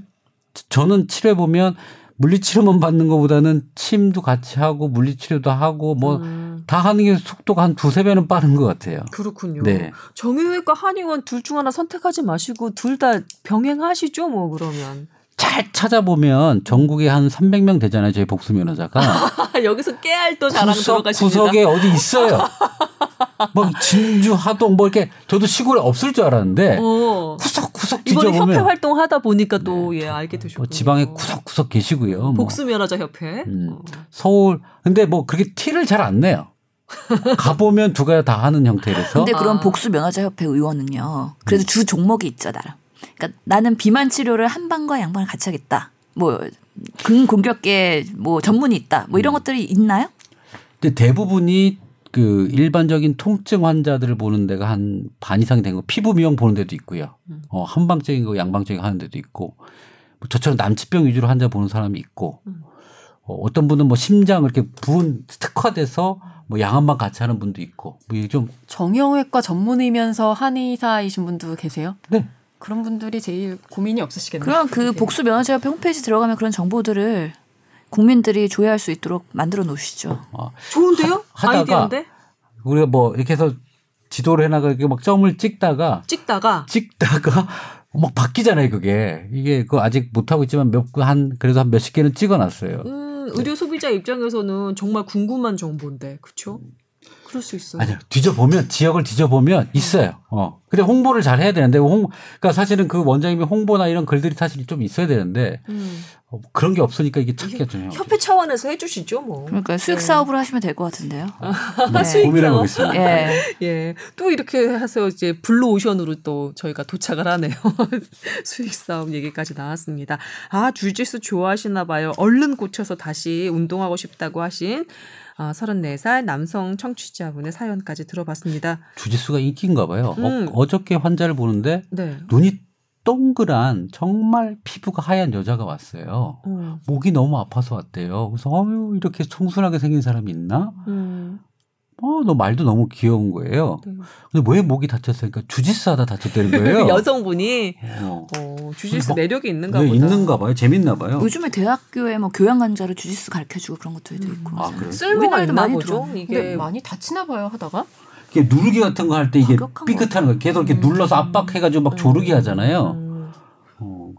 저는 치료해 보면 물리치료만 받는 것보다는 침도 같이 하고 물리치료도 하고 뭐다 음, 하는 게 속도가 한 두세 배는 빠른 것 같아요. 그렇군요. 네. 정형외과 한의원 둘 중 하나 선택하지 마시고 둘 다 병행하시죠, 뭐 그러면. 잘 찾아보면 전국에 한 300명 되잖아요. 저희 복수 면허자가. 여기서 깨알 또 자랑 구석 들어가십니다. 구석에 어디 있어요. 뭐 진주 하동 뭐 이렇게 저도 시골에 없을 줄 알았는데 어. 구석구석 이번에 협회 활동하다 보니까 또예 알게 되셨고 뭐 지방에 구석구석 계시고요. 뭐 복수 면허자 협회. 음. 어. 서울 근데 뭐 그렇게 티를 잘 안 내요. 가보면 두가 다 하는 형태라서 근데 그런 아. 복수 면허자 협회 의원은요. 그래도 주 종목이 있죠, 나름. 그러니까 나는 비만 치료를 한방과 양방을 같이 하겠다. 뭐 근공격계 뭐 전문이 있다. 뭐 이런 음. 것들이 있나요? 근데 대부분이 그 일반적인 통증 환자들을 보는 데가 한 반 이상이 된거 피부 미용 보는 데도 있고요. 음. 어, 한방적인 거 양방적인 거 하는 데도 있고 뭐 저처럼 남치병 위주로 환자 보는 사람이 있고 음. 어, 어떤 분은 뭐 심장 이렇게 부은 특화돼서 뭐 양한방 같이 하는 분도 있고 뭐 이게 좀 정형외과 전문이면서 한의사이신 분도 계세요? 네. 그런 분들이 제일 고민이 없으시겠네요. 그럼 그 복수 면허자 협회 홈페이지 들어가면 그런 정보들을 국민들이 조회할 수 있도록 만들어 놓으시죠. 어, 좋은데요? 하- 아이디어인데 우리가 뭐 이렇게 해서 지도를 해나가 이렇게 막 점을 찍다가 찍다가 찍다가 막 바뀌잖아요 그게 이게 그 아직 못 하고 있지만 몇 한 그래도 한 몇십 개는 찍어놨어요. 음, 의료 소비자 입장에서는 정말 궁금한 정보인데 그렇죠? 그럴 수 있어요. 아니요 뒤져보면 지역을 뒤져보면 있어요. 어 근데 홍보를 잘 해야 되는데 홍 그러니까 사실은 그 원장님이 홍보나 이런 글들이 사실 좀 있어야 되는데 음. 어, 그런 게 없으니까 이게 찾기가 좀. 협회 차원에서 해주시죠 뭐. 그러니까 수익 네. 사업으로 하시면 될 것 같은데요. 네, 사업. 보겠습니다. 예. 예. 또 이렇게 해서 이제 블루 오션으로 또 저희가 도착을 하네요. 수익 사업 얘기까지 나왔습니다. 아, 주짓수 좋아하시나 봐요. 얼른 고쳐서 다시 운동하고 싶다고 하신 아, 34살 남성 청취자분의 사연까지 들어봤습니다. 주짓수가 인기인가 봐요. 음. 어, 어저께 환자를 보는데 네. 눈이 동그란 정말 피부가 하얀 여자가 왔어요. 음. 목이 너무 아파서 왔대요. 그래서 어유 이렇게 청순하게 생긴 사람이 있나? 음. 어, 너 말도 너무 귀여운 거예요. 네. 근데 왜 목이 다쳤으니까 주짓수 하다 다쳤다는 거예요. 여성분이 어. 어, 주짓수 막, 매력이 있는가 네, 보다. 있는가 봐요. 재밌나 봐요. 요즘에 대학교에 뭐 교양 강좌로 주짓수 가르쳐 주고 그런 것들도 있고. 음. 아, 그래요? 쓸모가 있나 보죠. 이게 많이 다치나 봐요, 하다가. 이게 누르기 같은 거 할 때 이게 삐끗하는 거 계속 이렇게 음. 눌러서 압박해 가지고 막 조르기 하잖아요.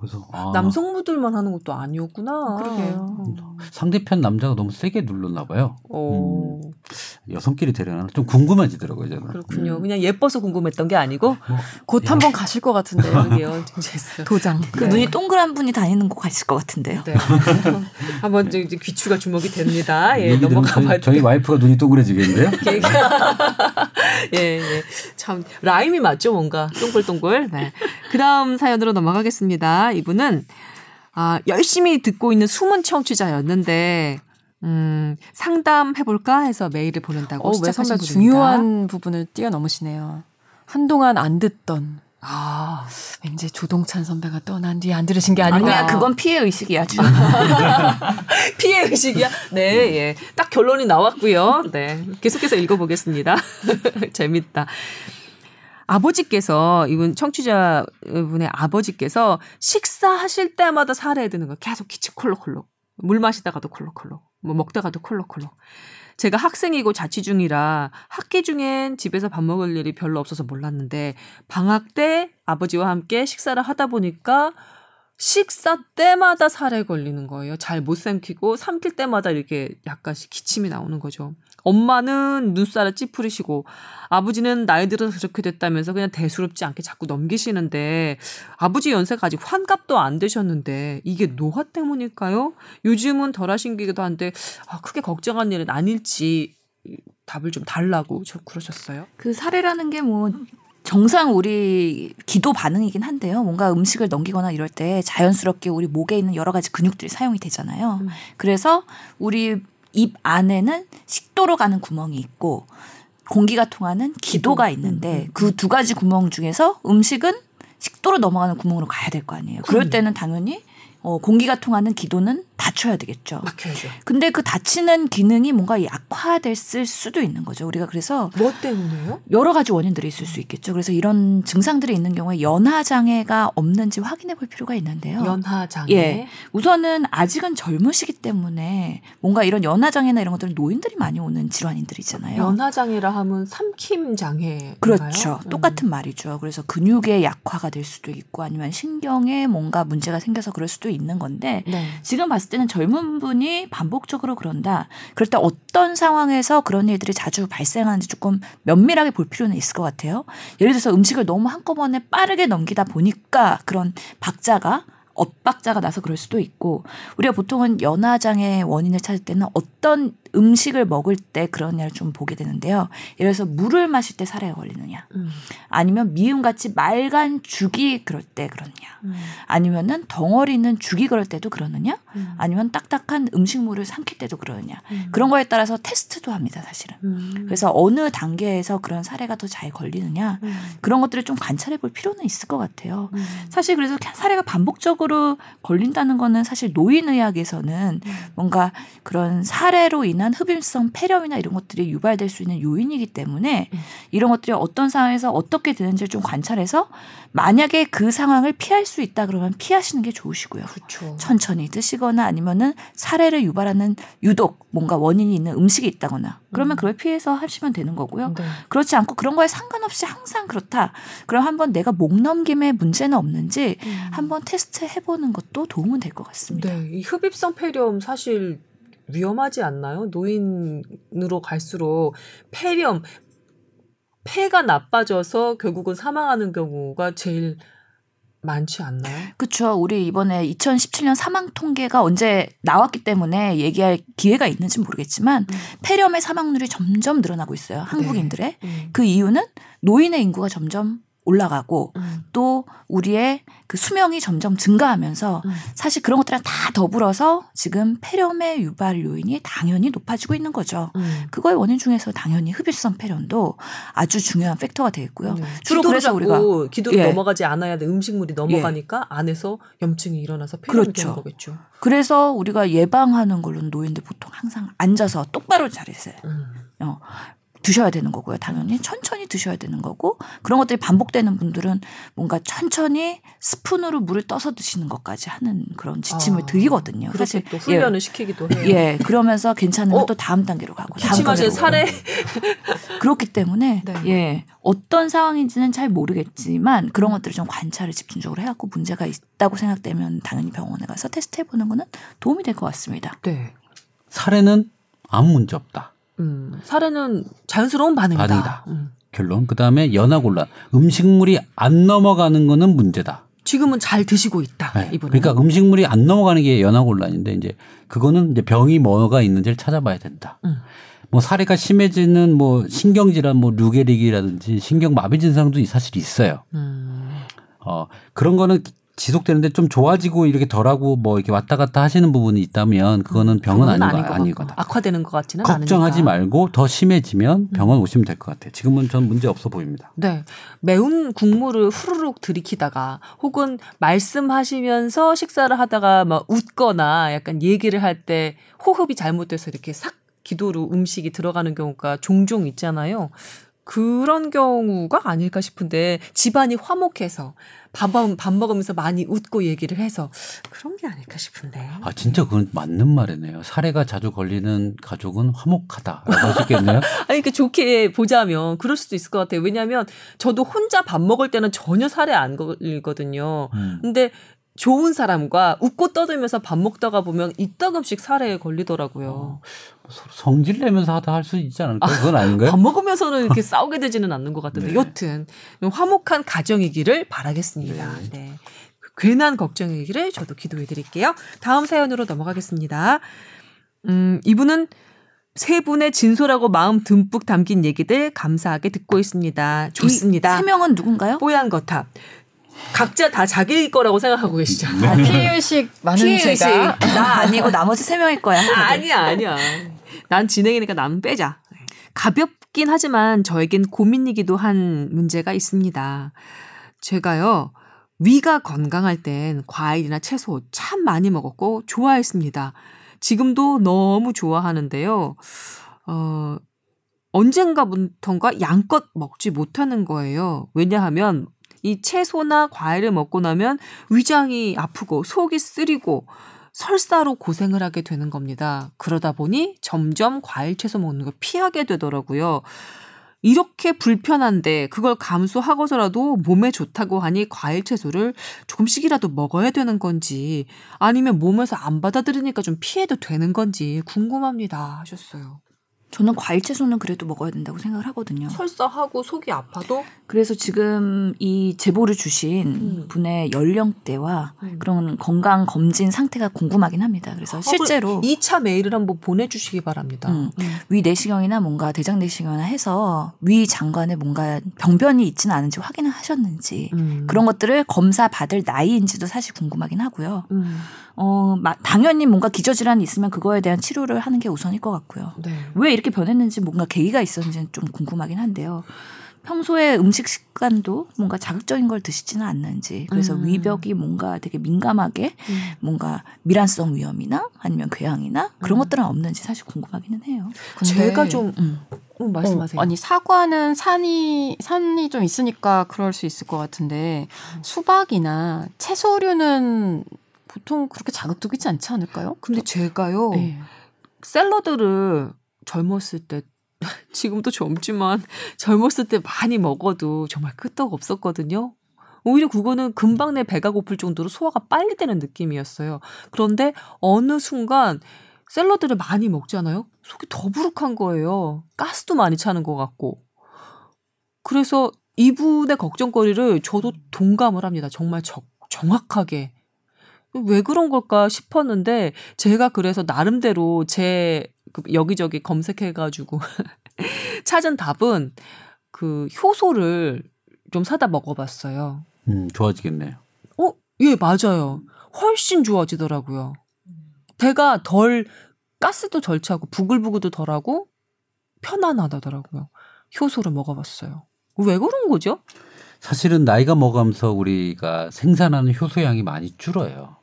음. 그래서 아. 남성분들만 하는 것도 아니었구나. 그러게요. 음. 상대편 남자가 너무 세게 눌렀나 봐요. 음. 여성끼리 대련하는 좀 궁금해지더라고요, 저는. 그렇군요. 음. 그냥 예뻐서 궁금했던 게 아니고 뭐, 곧 예. 한번 가실 것 같은데요. 그게요. 도장. 그 네. 눈이 동그란 분이 다니는 곳 가실 것 같은데요. 네. 한번 이제 귀추가 주목이 됩니다. 예, 넘어가 봐요. 저희, 저희 와이프가 눈이 동그래지겠는데요? 예, 예. 참 라임이 맞죠, 뭔가 동글동글. 네. 그다음 사연으로 넘어가겠습니다. 이분은 아, 열심히 듣고 있는 숨은 청취자였는데 음, 상담해볼까 해서 메일을 보낸다고. 어, 왜 선배 중요한 부분을 뛰어넘으시네요. 한동안 안 듣던. 아, 왠지 조동찬 선배가 떠난 뒤에 안 들으신 게 아닌가. 아니야, 그건 피해 의식이야. 피해 의식이야. 네, 예. 딱 결론이 나왔고요. 네, 계속해서 읽어보겠습니다. 재밌다. 아버지께서 이분 청취자분의 아버지께서 식사하실 때마다 살해야 되는 거 계속 기침 콜록콜록 물 마시다가도 콜록콜록 뭐 먹다가도 콜록콜록 제가 학생이고 자취 중이라 학기 중엔 집에서 밥 먹을 일이 별로 없어서 몰랐는데 방학 때 아버지와 함께 식사를 하다 보니까 식사 때마다 살에 걸리는 거예요. 잘 못 삼키고 삼킬 때마다 이렇게 약간씩 기침이 나오는 거죠. 엄마는 눈살을 찌푸리시고 아버지는 나이 들어서 그렇게 됐다면서 그냥 대수롭지 않게 자꾸 넘기시는데 아버지 연세가 아직 환갑도 안 되셨는데 이게 노화 때문일까요? 요즘은 덜 하신 기도 한데 아, 크게 걱정한 일은 아닐지 답을 좀 달라고 저 그러셨어요. 그 사례라는 게뭐 정상 우리 기도 반응이긴 한데요. 뭔가 음식을 넘기거나 이럴 때 자연스럽게 우리 목에 있는 여러 가지 근육들이 사용이 되잖아요. 음. 그래서 우리 입 안에는 식도로 가는 구멍이 있고 공기가 통하는 기도가 있는데 음, 음, 음. 그두 가지 구멍 중에서 음식은 식도로 넘어가는 구멍으로 가야 될 거 아니에요. 그럴 때는 당연히 어, 공기가 통하는 기도는 닫혀야 되겠죠. 막혀야죠. 근데 그 닫히는 기능이 뭔가 약화됐을 수도 있는 거죠. 우리가 그래서 뭐 때문에요? 여러 가지 원인들이 있을 수 있겠죠. 그래서 이런 증상들이 있는 경우에 연하 장애가 없는지 확인해 볼 필요가 있는데요. 연하 장애. 예. 우선은 아직은 젊으시기 때문에 뭔가 이런 연하 장애나 이런 것들은 노인들이 많이 오는 질환인들이잖아요. 연하 장애라 하면 삼킴 장애. 그렇죠. 음. 똑같은 말이죠. 그래서 근육의 약화가 될 수도 있고 아니면 신경에 뭔가 문제가 생겨서 그럴 수도 있는 건데 네. 지금 봤을 때는 젊은 분이 반복적으로 그런다. 그럴 때 어떤 상황에서 그런 일들이 자주 발생하는지 조금 면밀하게 볼 필요는 있을 것 같아요. 예를 들어서 음식을 너무 한꺼번에 빠르게 넘기다 보니까 그런 박자가 엇박자가 나서 그럴 수도 있고 우리가 보통은 연화장애 원인을 찾을 때는 어떤 음식을 먹을 때 그런 냐를 좀 보게 되는데요. 예를 들어서 물을 마실 때 살해가 걸리느냐, 음. 아니면 미음같이 맑은 죽이 그럴 때 그러느냐, 음. 아니면은 덩어리 있는 죽이 그럴 때도 그러느냐, 음. 아니면 딱딱한 음식물을 삼킬 때도 그러느냐 음. 그런 거에 따라서 테스트도 합니다, 사실은. 음. 그래서 어느 단계에서 그런 사례가 더 잘 걸리느냐 음. 그런 것들을 좀 관찰해 볼 필요는 있을 것 같아요. 사실 그래서 사례가 반복적으로 걸린다는 거는 사실 노인의학에서는 뭔가 그런 사례로 인한 인한 흡입성 폐렴이나 이런 것들이 유발될 수 있는 요인이기 때문에 음. 이런 것들이 어떤 상황에서 어떻게 되는지를 좀 관찰해서 만약에 그 상황을 피할 수 있다 그러면 피하시는 게 좋으시고요. 그렇죠. 천천히 드시거나 아니면은 사례를 유발하는 유독 뭔가 원인이 있는 음식이 있다거나 그러면 음. 그걸 피해서 하시면 되는 거고요. 네. 그렇지 않고 그런 거에 상관없이 항상 그렇다. 그럼 한번 내가 목 넘김에 문제는 없는지 음. 한번 테스트 해보는 것도 도움은 될 것 같습니다. 네, 이 흡입성 폐렴 사실 위험하지 않나요? 노인으로 갈수록 폐렴, 폐가 나빠져서 결국은 사망하는 경우가 제일 많지 않나요? 그렇죠. 우리 이번에 2017년 사망 통계가 언제 나왔기 때문에 얘기할 기회가 있는지 모르겠지만 음. 폐렴의 사망률이 점점 늘어나고 있어요. 한국인들의. 네. 음. 그 이유는 노인의 인구가 점점 올라가고 음. 또 우리의 그 수명이 점점 증가하면서 음. 사실 그런 것들이랑 다 더불어서 지금 폐렴의 유발 요인이 당연히 높아지고 있는 거죠. 음. 그거의 원인 중에서 당연히 흡입성 폐렴도 아주 중요한 팩터가 되어 있고요. 네. 주로 그래서 우리가 기도로 예. 넘어가지 않아야 돼 음식물이 넘어가니까 예. 안에서 염증이 일어나서 폐렴이 그렇죠. 되는 거겠죠. 그래서 우리가 예방하는 걸로는 노인들 보통 항상 앉아서 똑바로 자리세. 음. 어, 드셔야 되는 거고요. 당연히 천천히 드셔야 되는 거고 그런 것들이 반복되는 분들은 뭔가 천천히 스푼으로 물을 떠서 드시는 것까지 하는 그런 지침을 아, 드리거든요. 사실 또 훈련을 예, 시키기도 해요. 예, 그러면서 괜찮으면 어? 또 다음 단계로 가고 기침하신 사례 그렇기 때문에 네. 예 어떤 상황인지는 잘 모르겠지만 그런 것들을 좀 관찰을 집중적으로 해갖고 문제가 있다고 생각되면 당연히 병원에 가서 테스트 해보는 거는 도움이 될 것 같습니다. 네. 사례는 아무 문제 없다. 음, 사례는 자연스러운 반응이다. 반응이다. 음. 결론. 그 다음에 연화곤란. 음식물이 안 넘어가는 거는 문제다. 지금은 잘 드시고 있다. 네. 이분은. 그러니까 음식물이 안 넘어가는 게 연화곤란인데 이제 그거는 이제 병이 뭐가 있는지를 찾아봐야 된다. 음. 뭐 사례가 심해지는 뭐 신경질환 뭐 루게릭이라든지 신경마비 증상도 사실 있어요. 음. 어 그런 거는 지속되는데 좀 좋아지고 이렇게 덜하고 뭐 이렇게 왔다 갔다 하시는 부분이 있다면 그거는 병은 아닌 거 아니거든. 악화되는 것 같지는 걱정하지 않으니까. 말고 더 심해지면 음. 병원 오시면 될 것 같아요. 지금은 전 문제 없어 보입니다. 네. 매운 국물을 후루룩 들이키다가 혹은 말씀하시면서 식사를 하다가 막 웃거나 약간 얘기를 할 때 호흡이 잘못돼서 이렇게 싹 기도로 음식이 들어가는 경우가 종종 있잖아요. 그런 경우가 아닐까 싶은데 집안이 화목해서 밥, 밥 먹으면서 많이 웃고 얘기를 해서 그런 게 아닐까 싶은데. 아, 진짜 그건 맞는 말이네요. 사례가 자주 걸리는 가족은 화목하다라고 하셨겠네요. 아니, 그 좋게 보자면 그럴 수도 있을 것 같아요. 왜냐하면 저도 혼자 밥 먹을 때는 전혀 사례 안 걸리거든요. 음. 근데 좋은 사람과 웃고 떠들면서 밥 먹다가 보면 이따금씩 사례에 걸리더라고요. 어, 성질 내면서 하다 할 수 있지 않을까? 그건 아닌가요? 밥 먹으면서는 이렇게 싸우게 되지는 않는 것 같은데. 네. 여튼 화목한 가정이기를 바라겠습니다. 네. 네. 괜한 걱정이기를 저도 기도해 드릴게요. 다음 사연으로 넘어가겠습니다. 음, 이분은 세 분의 진솔하고 마음 듬뿍 담긴 얘기들 감사하게 듣고 있습니다. 좋습니다. 세 명은 누군가요? 뽀얀 거탑. 각자 다 자기 거라고 생각하고 계시죠. 네. 아, 피해의식 많은 피해의식. 제가. 나 아니고 나머지 세 명일 거야. 아니야, 아니야. 난 진행이니까 나는 빼자. 가볍긴 하지만 저에겐 고민이기도 한 문제가 있습니다. 제가요, 위가 건강할 땐 과일이나 채소 참 많이 먹었고 좋아했습니다. 지금도 너무 좋아하는데요. 어, 언젠가부터인가 양껏 먹지 못하는 거예요. 왜냐하면 이 채소나 과일을 먹고 나면 위장이 아프고 속이 쓰리고 설사로 고생을 하게 되는 겁니다. 그러다 보니 점점 과일 채소 먹는 걸 피하게 되더라고요. 이렇게 불편한데 그걸 감수하고서라도 몸에 좋다고 하니 과일 채소를 조금씩이라도 먹어야 되는 건지 아니면 몸에서 안 받아들이니까 좀 피해도 되는 건지 궁금합니다 하셨어요. 저는 과일 채소는 그래도 먹어야 된다고 생각을 하거든요. 설사하고 속이 아파도? 그래서 지금 이 제보를 주신 음. 분의 연령대와 음. 그런 건강 검진 상태가 궁금하긴 합니다. 그래서 실제로 2차 메일을 한번 보내주시기 바랍니다. 음. 음. 위 내시경이나 뭔가 대장 내시경이나 해서 위 장관에 뭔가 병변이 있지는 않은지 확인을 하셨는지 음. 그런 것들을 검사 받을 나이인지도 사실 궁금하긴 하고요. 음. 어, 당연히 뭔가 기저질환이 있으면 그거에 대한 치료를 하는 게 우선일 것 같고요. 네. 왜 이렇게 변했는지 뭔가 계기가 있었는지는 좀 궁금하긴 한데요. 평소에 음식 습관도 뭔가 자극적인 걸 드시지는 않는지 그래서 음. 위벽이 뭔가 되게 민감하게 음. 뭔가 미란성 위험이나 아니면 궤양이나 그런 음. 것들은 없는지 사실 궁금하기는 해요. 제가 좀 음. 음, 말씀하세요. 어, 아니 사과는 산이 산이 좀 있으니까 그럴 수 있을 것 같은데 음. 수박이나 채소류는 보통 그렇게 자극적이지 않지 않을까요? 근데 제가요 네. 샐러드를 젊었을 때 지금도 젊지만 젊었을 때 많이 먹어도 정말 끄떡 없었거든요. 오히려 그거는 금방 내 배가 고플 정도로 소화가 빨리 되는 느낌이었어요. 그런데 어느 순간 샐러드를 많이 먹잖아요. 속이 더부룩한 거예요. 가스도 많이 차는 것 같고. 그래서 이분의 걱정거리를 저도 동감을 합니다. 정말 적, 정확하게. 왜 그런 걸까 싶었는데 제가 그래서 나름대로 제그 여기저기 검색해가지고 찾은 답은 그 효소를 좀 사다 먹어봤어요. 음, 좋아지겠네요. 어, 예, 맞아요. 훨씬 좋아지더라고요. 배가 덜 가스도 덜 차고 부글부글도 덜하고 편안하다더라고요. 효소를 먹어봤어요. 왜 그런 거죠? 사실은 나이가 먹으면서 우리가 생산하는 효소량이 많이 줄어요.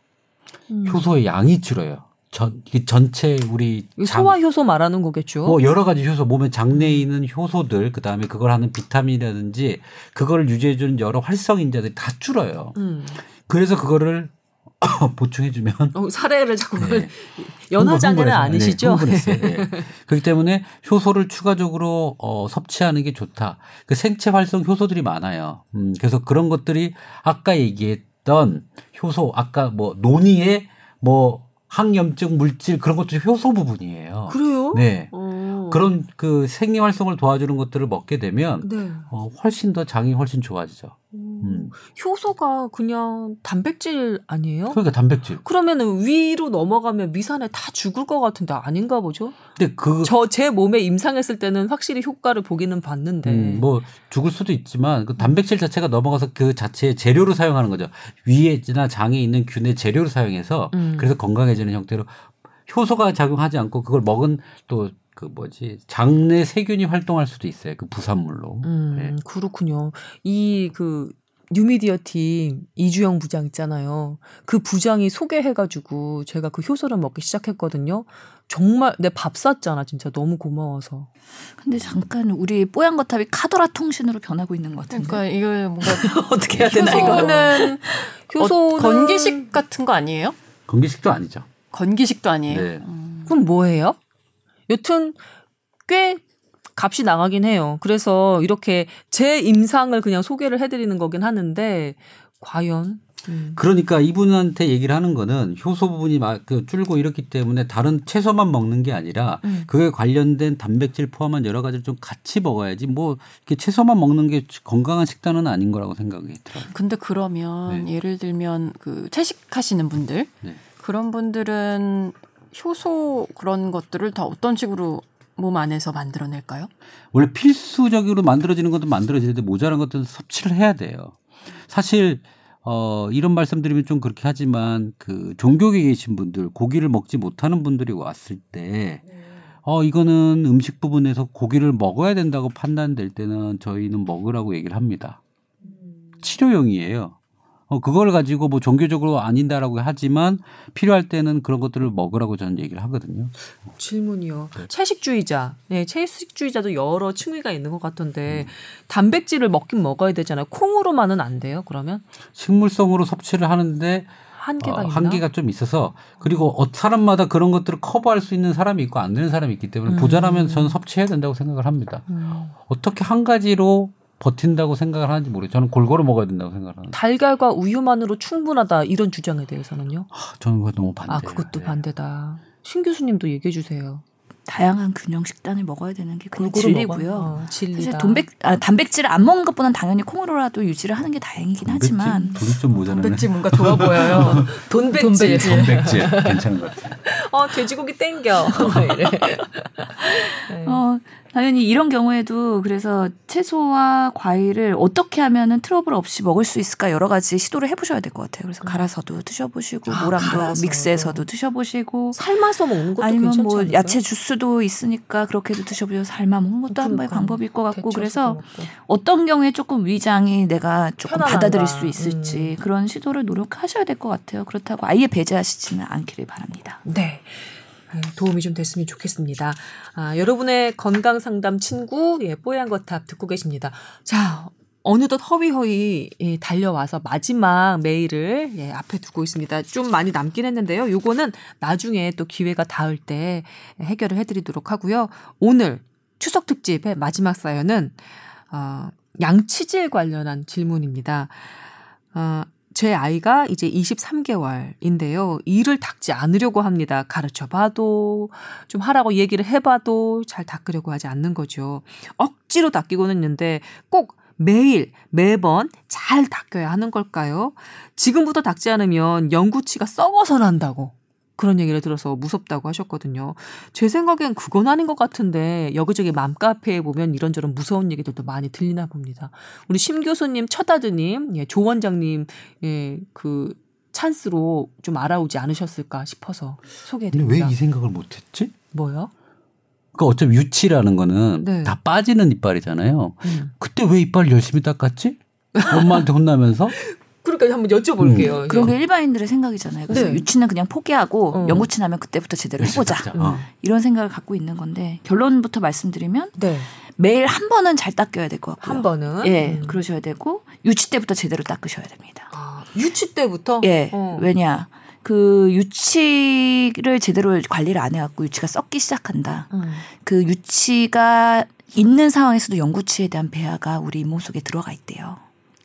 음. 효소의 양이 줄어요. 전 전체 우리 소화 효소 말하는 거겠죠. 뭐 여러 가지 효소 몸에 장내에 있는 효소들 그다음에 그걸 하는 비타민이라든지 그걸 유지해 주는 여러 활성 인자들이 다 줄어요. 음. 그래서 그거를 보충해 주면 어, 사례를 자꾸 네. 연화장애는 흥분- 아니시죠? 네. 네. 그렇기 때문에 효소를 추가적으로 어, 섭취하는 게 좋다. 그 생체 활성 효소들이 많아요. 음, 그래서 그런 것들이 아까 얘기했 던 효소, 아까 뭐 논의의 뭐 항염증 물질 그런 것들이 효소 부분이에요. 그래요? 네. 어. 그런 그 생리 활성을 도와주는 것들을 먹게 되면 네. 어, 훨씬 더 장이 훨씬 좋아지죠. 음. 음. 효소가 그냥 단백질 아니에요? 그러니까 단백질. 그러면은 위로 넘어가면 위산에 다 죽을 것 같은데 아닌가 보죠? 근데 그 저 제 몸에 임상했을 때는 확실히 효과를 보기는 봤는데. 음, 뭐 죽을 수도 있지만 그 단백질 자체가 넘어가서 그 자체의 재료로 사용하는 거죠. 위에나 장에 있는 균의 재료로 사용해서 음. 그래서 건강해지는 형태로 효소가 작용하지 않고 그걸 먹은 또 그 뭐지 장내 세균이 활동할 수도 있어요. 그 부산물로. 음, 네. 그렇군요. 이 그 뉴미디어 팀 이주영 부장 있잖아요. 그 부장이 소개해가지고 제가 그 효소를 먹기 시작했거든요. 정말 내 밥 샀잖아, 진짜 너무 고마워서. 근데 잠깐 우리 뽀얀 거탑이 카더라 통신으로 변하고 있는 것 같은데. 그러니까 이걸 뭔가 어떻게 해야 되나 이거? 효소는 효소는 어, 건기식 같은 거 아니에요? 건기식도 아니죠. 건기식도 아니에요. 네. 그럼 뭐예요? 여튼 꽤 값이 나가긴 해요. 그래서 이렇게 제 임상을 그냥 소개를 해드리는 거긴 하는데 과연 음. 그러니까 이분한테 얘기를 하는 거는 효소 부분이 막 그 줄고 이렇기 때문에 다른 채소만 먹는 게 아니라 음. 그에 관련된 단백질 포함한 여러 가지를 좀 같이 먹어야지 뭐 이렇게 채소만 먹는 게 건강한 식단은 아닌 거라고 생각이 들어요. 근데 그러면 네. 예를 들면 그 채식하시는 분들 네. 그런 분들은 효소 그런 것들을 다 어떤 식으로 몸 안에서 만들어낼까요? 원래 필수적으로 만들어지는 것도 만들어지는데 모자란 것들은 섭취를 해야 돼요. 사실 어 이런 말씀드리면 좀 그렇게 하지만 그 종교계 계신 분들 고기를 먹지 못하는 분들이 왔을 때 어, 이거는 음식 부분에서 고기를 먹어야 된다고 판단될 때는 저희는 먹으라고 얘기를 합니다. 치료용이에요. 어, 그걸 가지고 뭐 종교적으로 아닌다라고 하지만 필요할 때는 그런 것들을 먹으라고 저는 얘기를 하거든요. 질문이요. 네. 채식주의자, 네, 채식주의자도 여러 층위가 있는 것 같던데 단백질을 먹긴 먹어야 되잖아요. 콩으로만은 안 돼요. 그러면 식물성으로 섭취를 하는데 한계가 어? 한계가 좀 있어서 그리고 어, 사람마다 그런 것들을 커버할 수 있는 사람이 있고 안 되는 사람이 있기 때문에 음. 부자라면 저는 섭취해야 된다고 생각을 합니다. 음. 어떻게 한 가지로 버틴다고 생각을 하는지 모르겠어요. 저는 골고루 먹어야 된다고 생각을 하는데 달걀과 우유만으로 충분하다 이런 주장에 대해서는요? 아, 저는 그거 너무 반대예요. 아 그것도 네. 반대다. 신 교수님도 얘기해 주세요. 다양한 균형 식단을 먹어야 되는 게 그냥 진리고요. 어, 진리다. 사실 돈백, 아, 단백질을 안 먹는 것보다는 당연히 콩으로라도 유지를 하는 게 다행이긴 하지만 돈이 좀 모자라네. 단백질 뭔가 좋아 보여요. 돈백질. 돈백질 괜찮은 것 같아요. 어 돼지고기 땡겨. 이래. 네. 어, 당연히 이런 경우에도 그래서 채소와 과일을 어떻게 하면은 트러블 없이 먹을 수 있을까 여러 가지 시도를 해보셔야 될 것 같아요. 그래서 갈아서도 드셔보시고 아, 모랑도 갈아서. 믹스해서도 드셔보시고 삶아서 먹는 것도 아니면 뭐 않을까요? 야채 주스도 있으니까 그렇게도 드셔보셔서 삶아 먹는 것도 한 번의 그러니까. 방법일 것 같고 그래서 먹고. 어떤 경우에 조금 위장이 내가 조금 편안한가. 받아들일 수 있을지 그런 시도를 노력하셔야 될 것 같아요. 그렇다고 아예 배제하시지는 않기를 바랍니다. 네. 네, 도움이 좀 됐으면 좋겠습니다. 아, 여러분의 건강 상담 친구 예, 뽀얀 거탑 듣고 계십니다. 자, 어느덧 허위허위 예, 달려와서 마지막 메일을 예, 앞에 두고 있습니다. 좀 많이 남긴 했는데요. 요거는 나중에 또 기회가 닿을 때 해결을 해드리도록 하고요. 오늘 추석 특집의 마지막 사연은 어, 양치질 관련한 질문입니다. 어, 제 아이가 이제 23개월인데요. 이를 닦지 않으려고 합니다. 가르쳐 봐도, 좀 하라고 얘기를 해봐도 잘 닦으려고 하지 않는 거죠. 억지로 닦이고는 있는데 꼭 매일, 매번 잘 닦여야 하는 걸까요? 지금부터 닦지 않으면 영구치가 썩어서 난다고. 그런 얘기를 들어서 무섭다고 하셨거든요. 제 생각엔 그건 아닌 것 같은데 여기저기 맘카페에 보면 이런저런 무서운 얘기들도 많이 들리나 봅니다. 우리 심 교수님, 첫아드님, 예, 조 원장님, 예, 그 찬스로 좀 알아오지 않으셨을까 싶어서 소개해드립니다. 왜이 생각을 못했지? 뭐요? 그러니까 어차피 유치라는 거는 네. 다 빠지는 이빨이잖아요. 음. 그때 왜 이빨 열심히 닦았지? 엄마한테 혼나면서 그러니까 한번 여쭤볼게요. 그런 게 일반인들의 생각이잖아요. 그래서 네. 유치는 그냥 포기하고 어. 연구치 나면 그때부터 제대로 해보자. 닦자. 어. 이런 생각을 갖고 있는 건데 결론부터 말씀드리면 네. 매일 한 번은 잘 닦여야 될 것 같고요. 한 번은 예, 음. 그러셔야 되고 유치 때부터 제대로 닦으셔야 됩니다. 아, 유치 때부터 예, 어. 왜냐 그 유치를 제대로 관리를 안 해갖고 유치가 썩기 시작한다. 음. 그 유치가 있는 상황에서도 영구치에 대한 배아가 우리 잇몸 속에 들어가 있대요.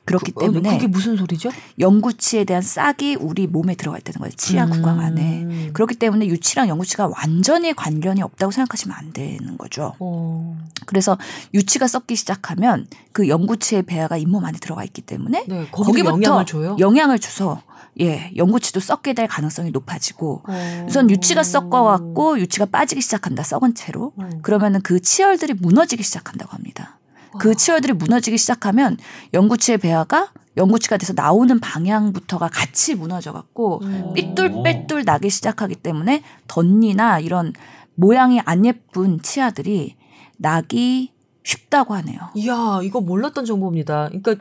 그렇기 그, 어, 때문에 그게 무슨 소리죠? 영구치에 대한 싹이 우리 몸에 들어가 있다는 거예요. 치아 구강 안에. 음. 그렇기 때문에 유치랑 영구치가 완전히 관련이 없다고 생각하시면 안 되는 거죠. 어. 그래서 유치가 썩기 시작하면 그 영구치의 배아가 잇몸 안에 들어가 있기 때문에 네, 거기도 영향을 줘요. 영향을 줘서 예, 영구치도 썩게 될 가능성이 높아지고 어. 우선 유치가 썩어갖고 유치가 빠지기 시작한다 썩은 채로 어. 그러면은 그 치열들이 무너지기 시작한다고 합니다. 그 치열들이 무너지기 시작하면 영구치의 배아가 영구치가 돼서 나오는 방향부터가 같이 무너져갖고 음. 삐뚤빼뚤 나기 시작하기 때문에 덧니나 이런 모양이 안 예쁜 치아들이 나기 쉽다고 하네요. 이야, 이거 몰랐던 정보입니다. 그러니까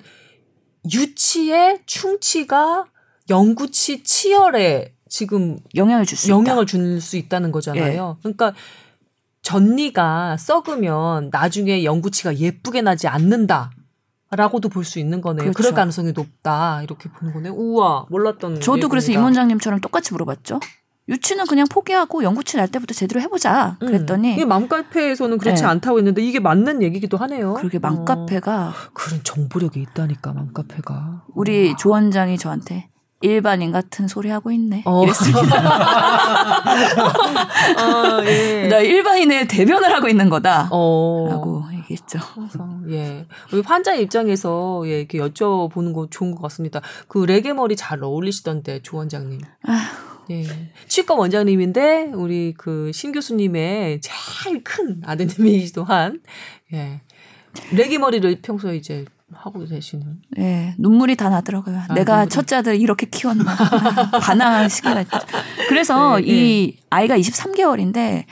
유치의 충치가 영구치 치열에 지금 영향을 줄 수 있다. 영향을 줄 수 있다는 거잖아요. 그러니까 전니가 썩으면 나중에 영구치가 예쁘게 나지 않는다. 라고도 볼 수 있는 거네요. 그렇죠. 그럴 가능성이 높다. 이렇게 보는 거네. 우와, 몰랐던. 저도 그래서 내용입니다. 임 원장님처럼 똑같이 물어봤죠. 유치는 그냥 포기하고 영구치 날 때부터 제대로 해보자. 음. 그랬더니 이게 맘카페에서는 그렇지 네. 않다고 했는데 이게 맞는 얘기기도 하네요. 그렇게 어. 맘카페가 그런 정보력이 있다니까 맘카페가. 우리 조 원장이 저한테 일반인 같은 소리 하고 있네. 어. 이랬습니다. 아, 예. 나 일반인의 대변을 하고 있는 거다. 어. 라고 얘기했죠. 예. 우리 환자 입장에서 예, 이렇게 여쭤보는 거 좋은 것 같습니다. 그 레게 머리 잘 어울리시던데, 조 원장님. 예. 치과 원장님인데, 우리 그 신 교수님의 제일 큰 아드님이기도 한, 예. 레게 머리를 평소에 이제 하고 계시는. 네, 눈물이 다 나더라고요. 아, 내가 눈물이. 첫째 아들 이렇게 키웠나. 반항하는 시기가 있죠. 그래서 네, 이 아이가 23개월인데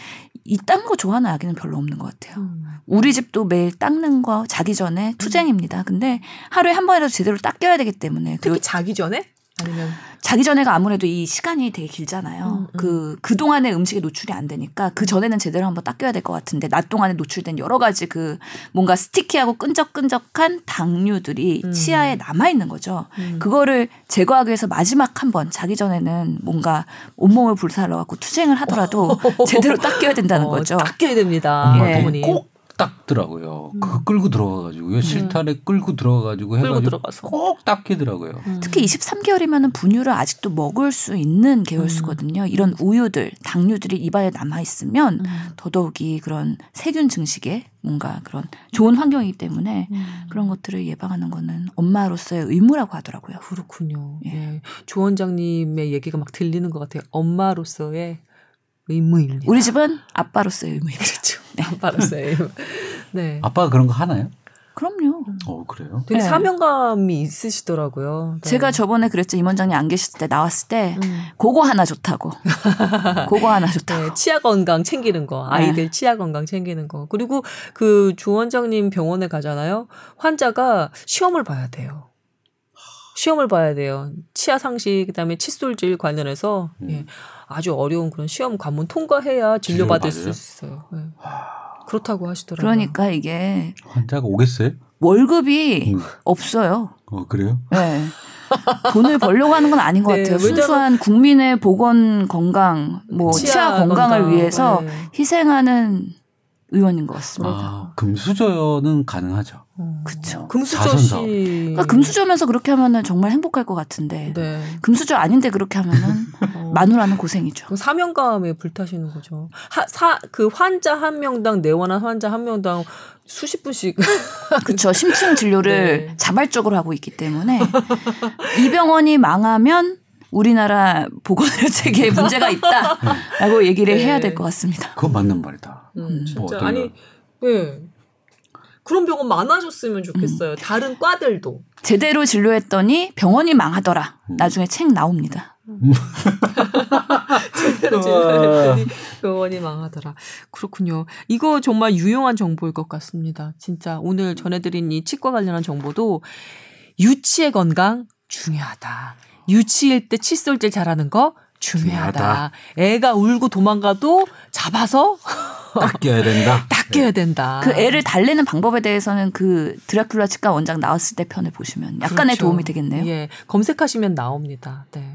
이 딴 거 좋아하는 아기는 별로 없는 것 같아요. 음. 우리 집도 매일 닦는 거 자기 전에 투쟁입니다. 근데 하루에 한 번이라도 제대로 닦여야 되기 때문에 그리고 특히 자기 전에? 아니면. 자기 전에가 아무래도 이 시간이 되게 길잖아요. 음, 음. 그, 그 동안의 음식에 노출이 안 되니까 그 전에는 제대로 한번 닦여야 될 것 같은데 낮 동안에 노출된 여러 가지 그 뭔가 스티키하고 끈적끈적한 당류들이 음. 치아에 남아 있는 거죠. 음. 그거를 제거하기 위해서 마지막 한 번 자기 전에는 뭔가 온몸을 불살러 갖고 투쟁을 하더라도 제대로 닦여야 된다는 어, 거죠. 닦여야 됩니다. 예. 꼭 닦더라고요. 그거 끌고 들어가가지고요. 실타래 끌고 들어가가지고 끌고 해가지고 들어가서. 꼭 닦이더라고요. 음. 특히 23개월이면 분유를 아직도 먹을 수 있는 계열수거든요. 이런 우유들, 당류들이 입안에 남아 있으면 음. 더더욱이 그런 세균 증식에 뭔가 그런 좋은 환경이기 때문에 그런 것들을 예방하는 거는 엄마로서의 의무라고 하더라고요. 그렇군요. 예. 예. 조 원장님의 얘기가 막 들리는 것 같아요. 엄마로서의 의무입니다. 우리 집은 아빠로서의 의무입니다. 그렇죠. 아빠로서의 의무. 네. 아빠가 그런 거 하나요? 그럼요. 어 그래요? 되게 네. 사명감이 있으시더라고요. 네. 제가 저번에 그랬죠. 임 원장님 안 계실 때 나왔을 때 음. 그거 하나 좋다고. 그거 하나 좋다고. 네, 치아 건강 챙기는 거, 아이들 치아 건강 챙기는 거. 그리고 그 주 원장님 병원에 가잖아요. 환자가 시험을 봐야 돼요. 시험을 봐야 돼요. 치아 상식, 그다음에 칫솔질 관련해서 예, 아주 어려운 그런 시험 관문 통과해야 진료받을 수 진료받아요? 있어요. 예. 그렇다고 하시더라고요. 그러니까 이게 환자가 오겠어요? 월급이 음. 없어요. 어 그래요? 네. 돈을 벌려고 하는 건 아닌 것 네, 같아요. 순수한 국민의 보건 건강, 뭐 치아 치아, 건강을 건강, 위해서 네. 희생하는 의원인 것 같습니다. 아 금수저는 가능하죠. 어. 그쵸. 금수저. 씨. 그러니까 금수저면서 그렇게 하면은 정말 행복할 것 같은데 네. 금수저 아닌데 그렇게 하면은 어. 마누라는 고생이죠. 그 사명감에 불타시는 거죠. 하, 사, 그 환자 한 명당 내원한 환자 한 명당 수십 분씩 그렇죠. 심층 진료를 네. 자발적으로 하고 있기 때문에 이 병원이 망하면 우리나라 보건의료 체계에 문제가 있다라고 얘기를 네. 해야 될 것 같습니다. 그거 맞는 말이다. 음, 뭐 진짜 아니 네. 그런 병원 많아졌으면 좋겠어요. 음. 다른 과들도. 제대로 진료했더니 병원이 망하더라. 음. 나중에 책 나옵니다. 제대로 진료했더니 병원이 망하더라. 그렇군요. 이거 정말 유용한 정보일 것 같습니다. 진짜 오늘 전해드린 이 치과 관련한 정보도 유치의 건강 중요하다. 유치일 때 칫솔질 잘하는 거 중요하다. 중요하다. 애가 울고 도망가도 잡아서 딱 껴야 된다. 닦여야 된다. 그 애를 달래는 방법에 대해서는 그 드라큘라 치과 원장 나왔을 때 편을 보시면 약간의 그렇죠. 도움이 되겠네요. 예, 검색하시면 나옵니다. 네.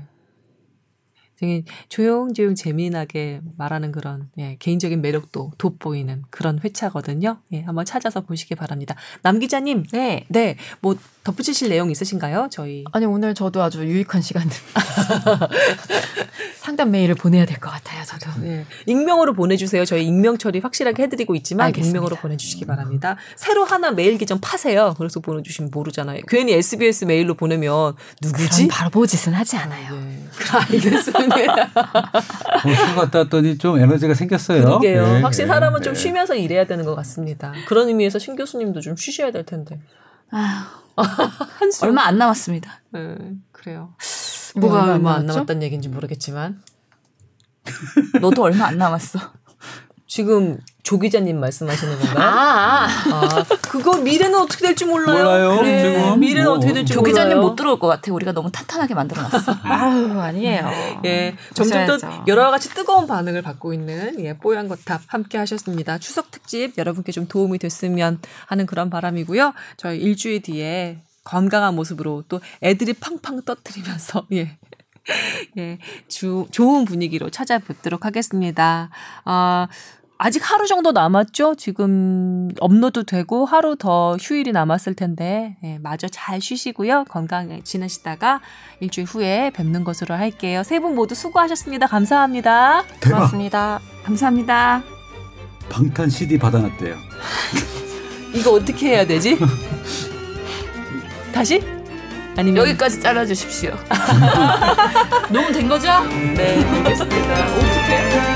되게 조용조용 재미나게 말하는 그런 예, 개인적인 매력도 돋보이는 그런 회차거든요. 예, 한번 찾아서 보시기 바랍니다. 남 기자님, 네. 네, 뭐 덧붙이실 내용 있으신가요? 저희 아니 오늘 저도 아주 유익한 시간을 상담 메일을 보내야 될 것 같아요. 저도. 예, 익명으로 보내주세요. 저희 익명 처리 확실하게 해드리고 있지만 알겠습니다. 익명으로 보내주시기 바랍니다. 새로 하나 메일 계정 파세요. 그래서 보내주시면 모르잖아요. 괜히 SBS 메일로 보내면 누구지? 바보 짓은 하지 않아요. 예, 알겠습니다. 공수 갔다 왔더니 좀 에너지가 생겼어요. 그러게요. 네, 확실히 네, 사람은 네. 좀 쉬면서 일해야 되는 것 같습니다. 그런 의미에서 신 교수님도 좀 쉬셔야 될 텐데. 아휴. 얼마 안 남았습니다. 네, 그래요. 뭐 뭐가 얼마 안? 남았다는 얘기인지 모르겠지만 너도 얼마 안 남았어. 지금 조 기자님 말씀하시는 건가요? 아, 아, 그거 미래는 어떻게 될지 몰라요. 몰라요, 그래, 지금. 미래는 뭐. 어떻게 될지 조 몰라요. 기자님 못 들어올 것 같아. 우리가 너무 탄탄하게 만들어놨어. 아유 아니에요. 예, 점점 더. 여러 가지 뜨거운 반응을 받고 있는 예, 뽀얀 거탑 함께 하셨습니다. 추석 특집 여러분께 좀 도움이 됐으면 하는 그런 바람이고요. 저희 일주일 뒤에 건강한 모습으로 또 애들이 팡팡 떠뜨리면서 예. 예, 주, 좋은 분위기로 찾아뵙도록 하겠습니다. 아, 아직 하루 정도 남았죠? 지금 업로드 되고 하루 더 휴일이 남았을 텐데, 예, 마저 잘 쉬시고요. 건강히 지내시다가 일주일 후에 뵙는 것으로 할게요. 세 분 모두 수고하셨습니다. 감사합니다. 대박. 고맙습니다. 감사합니다. 방탄 CD 받아놨대요. 이거 어떻게 해야 되지? 다시? 아니면 여기까지 잘라주십시오. 너무 된 거죠? 네, 알겠습니다. 오픈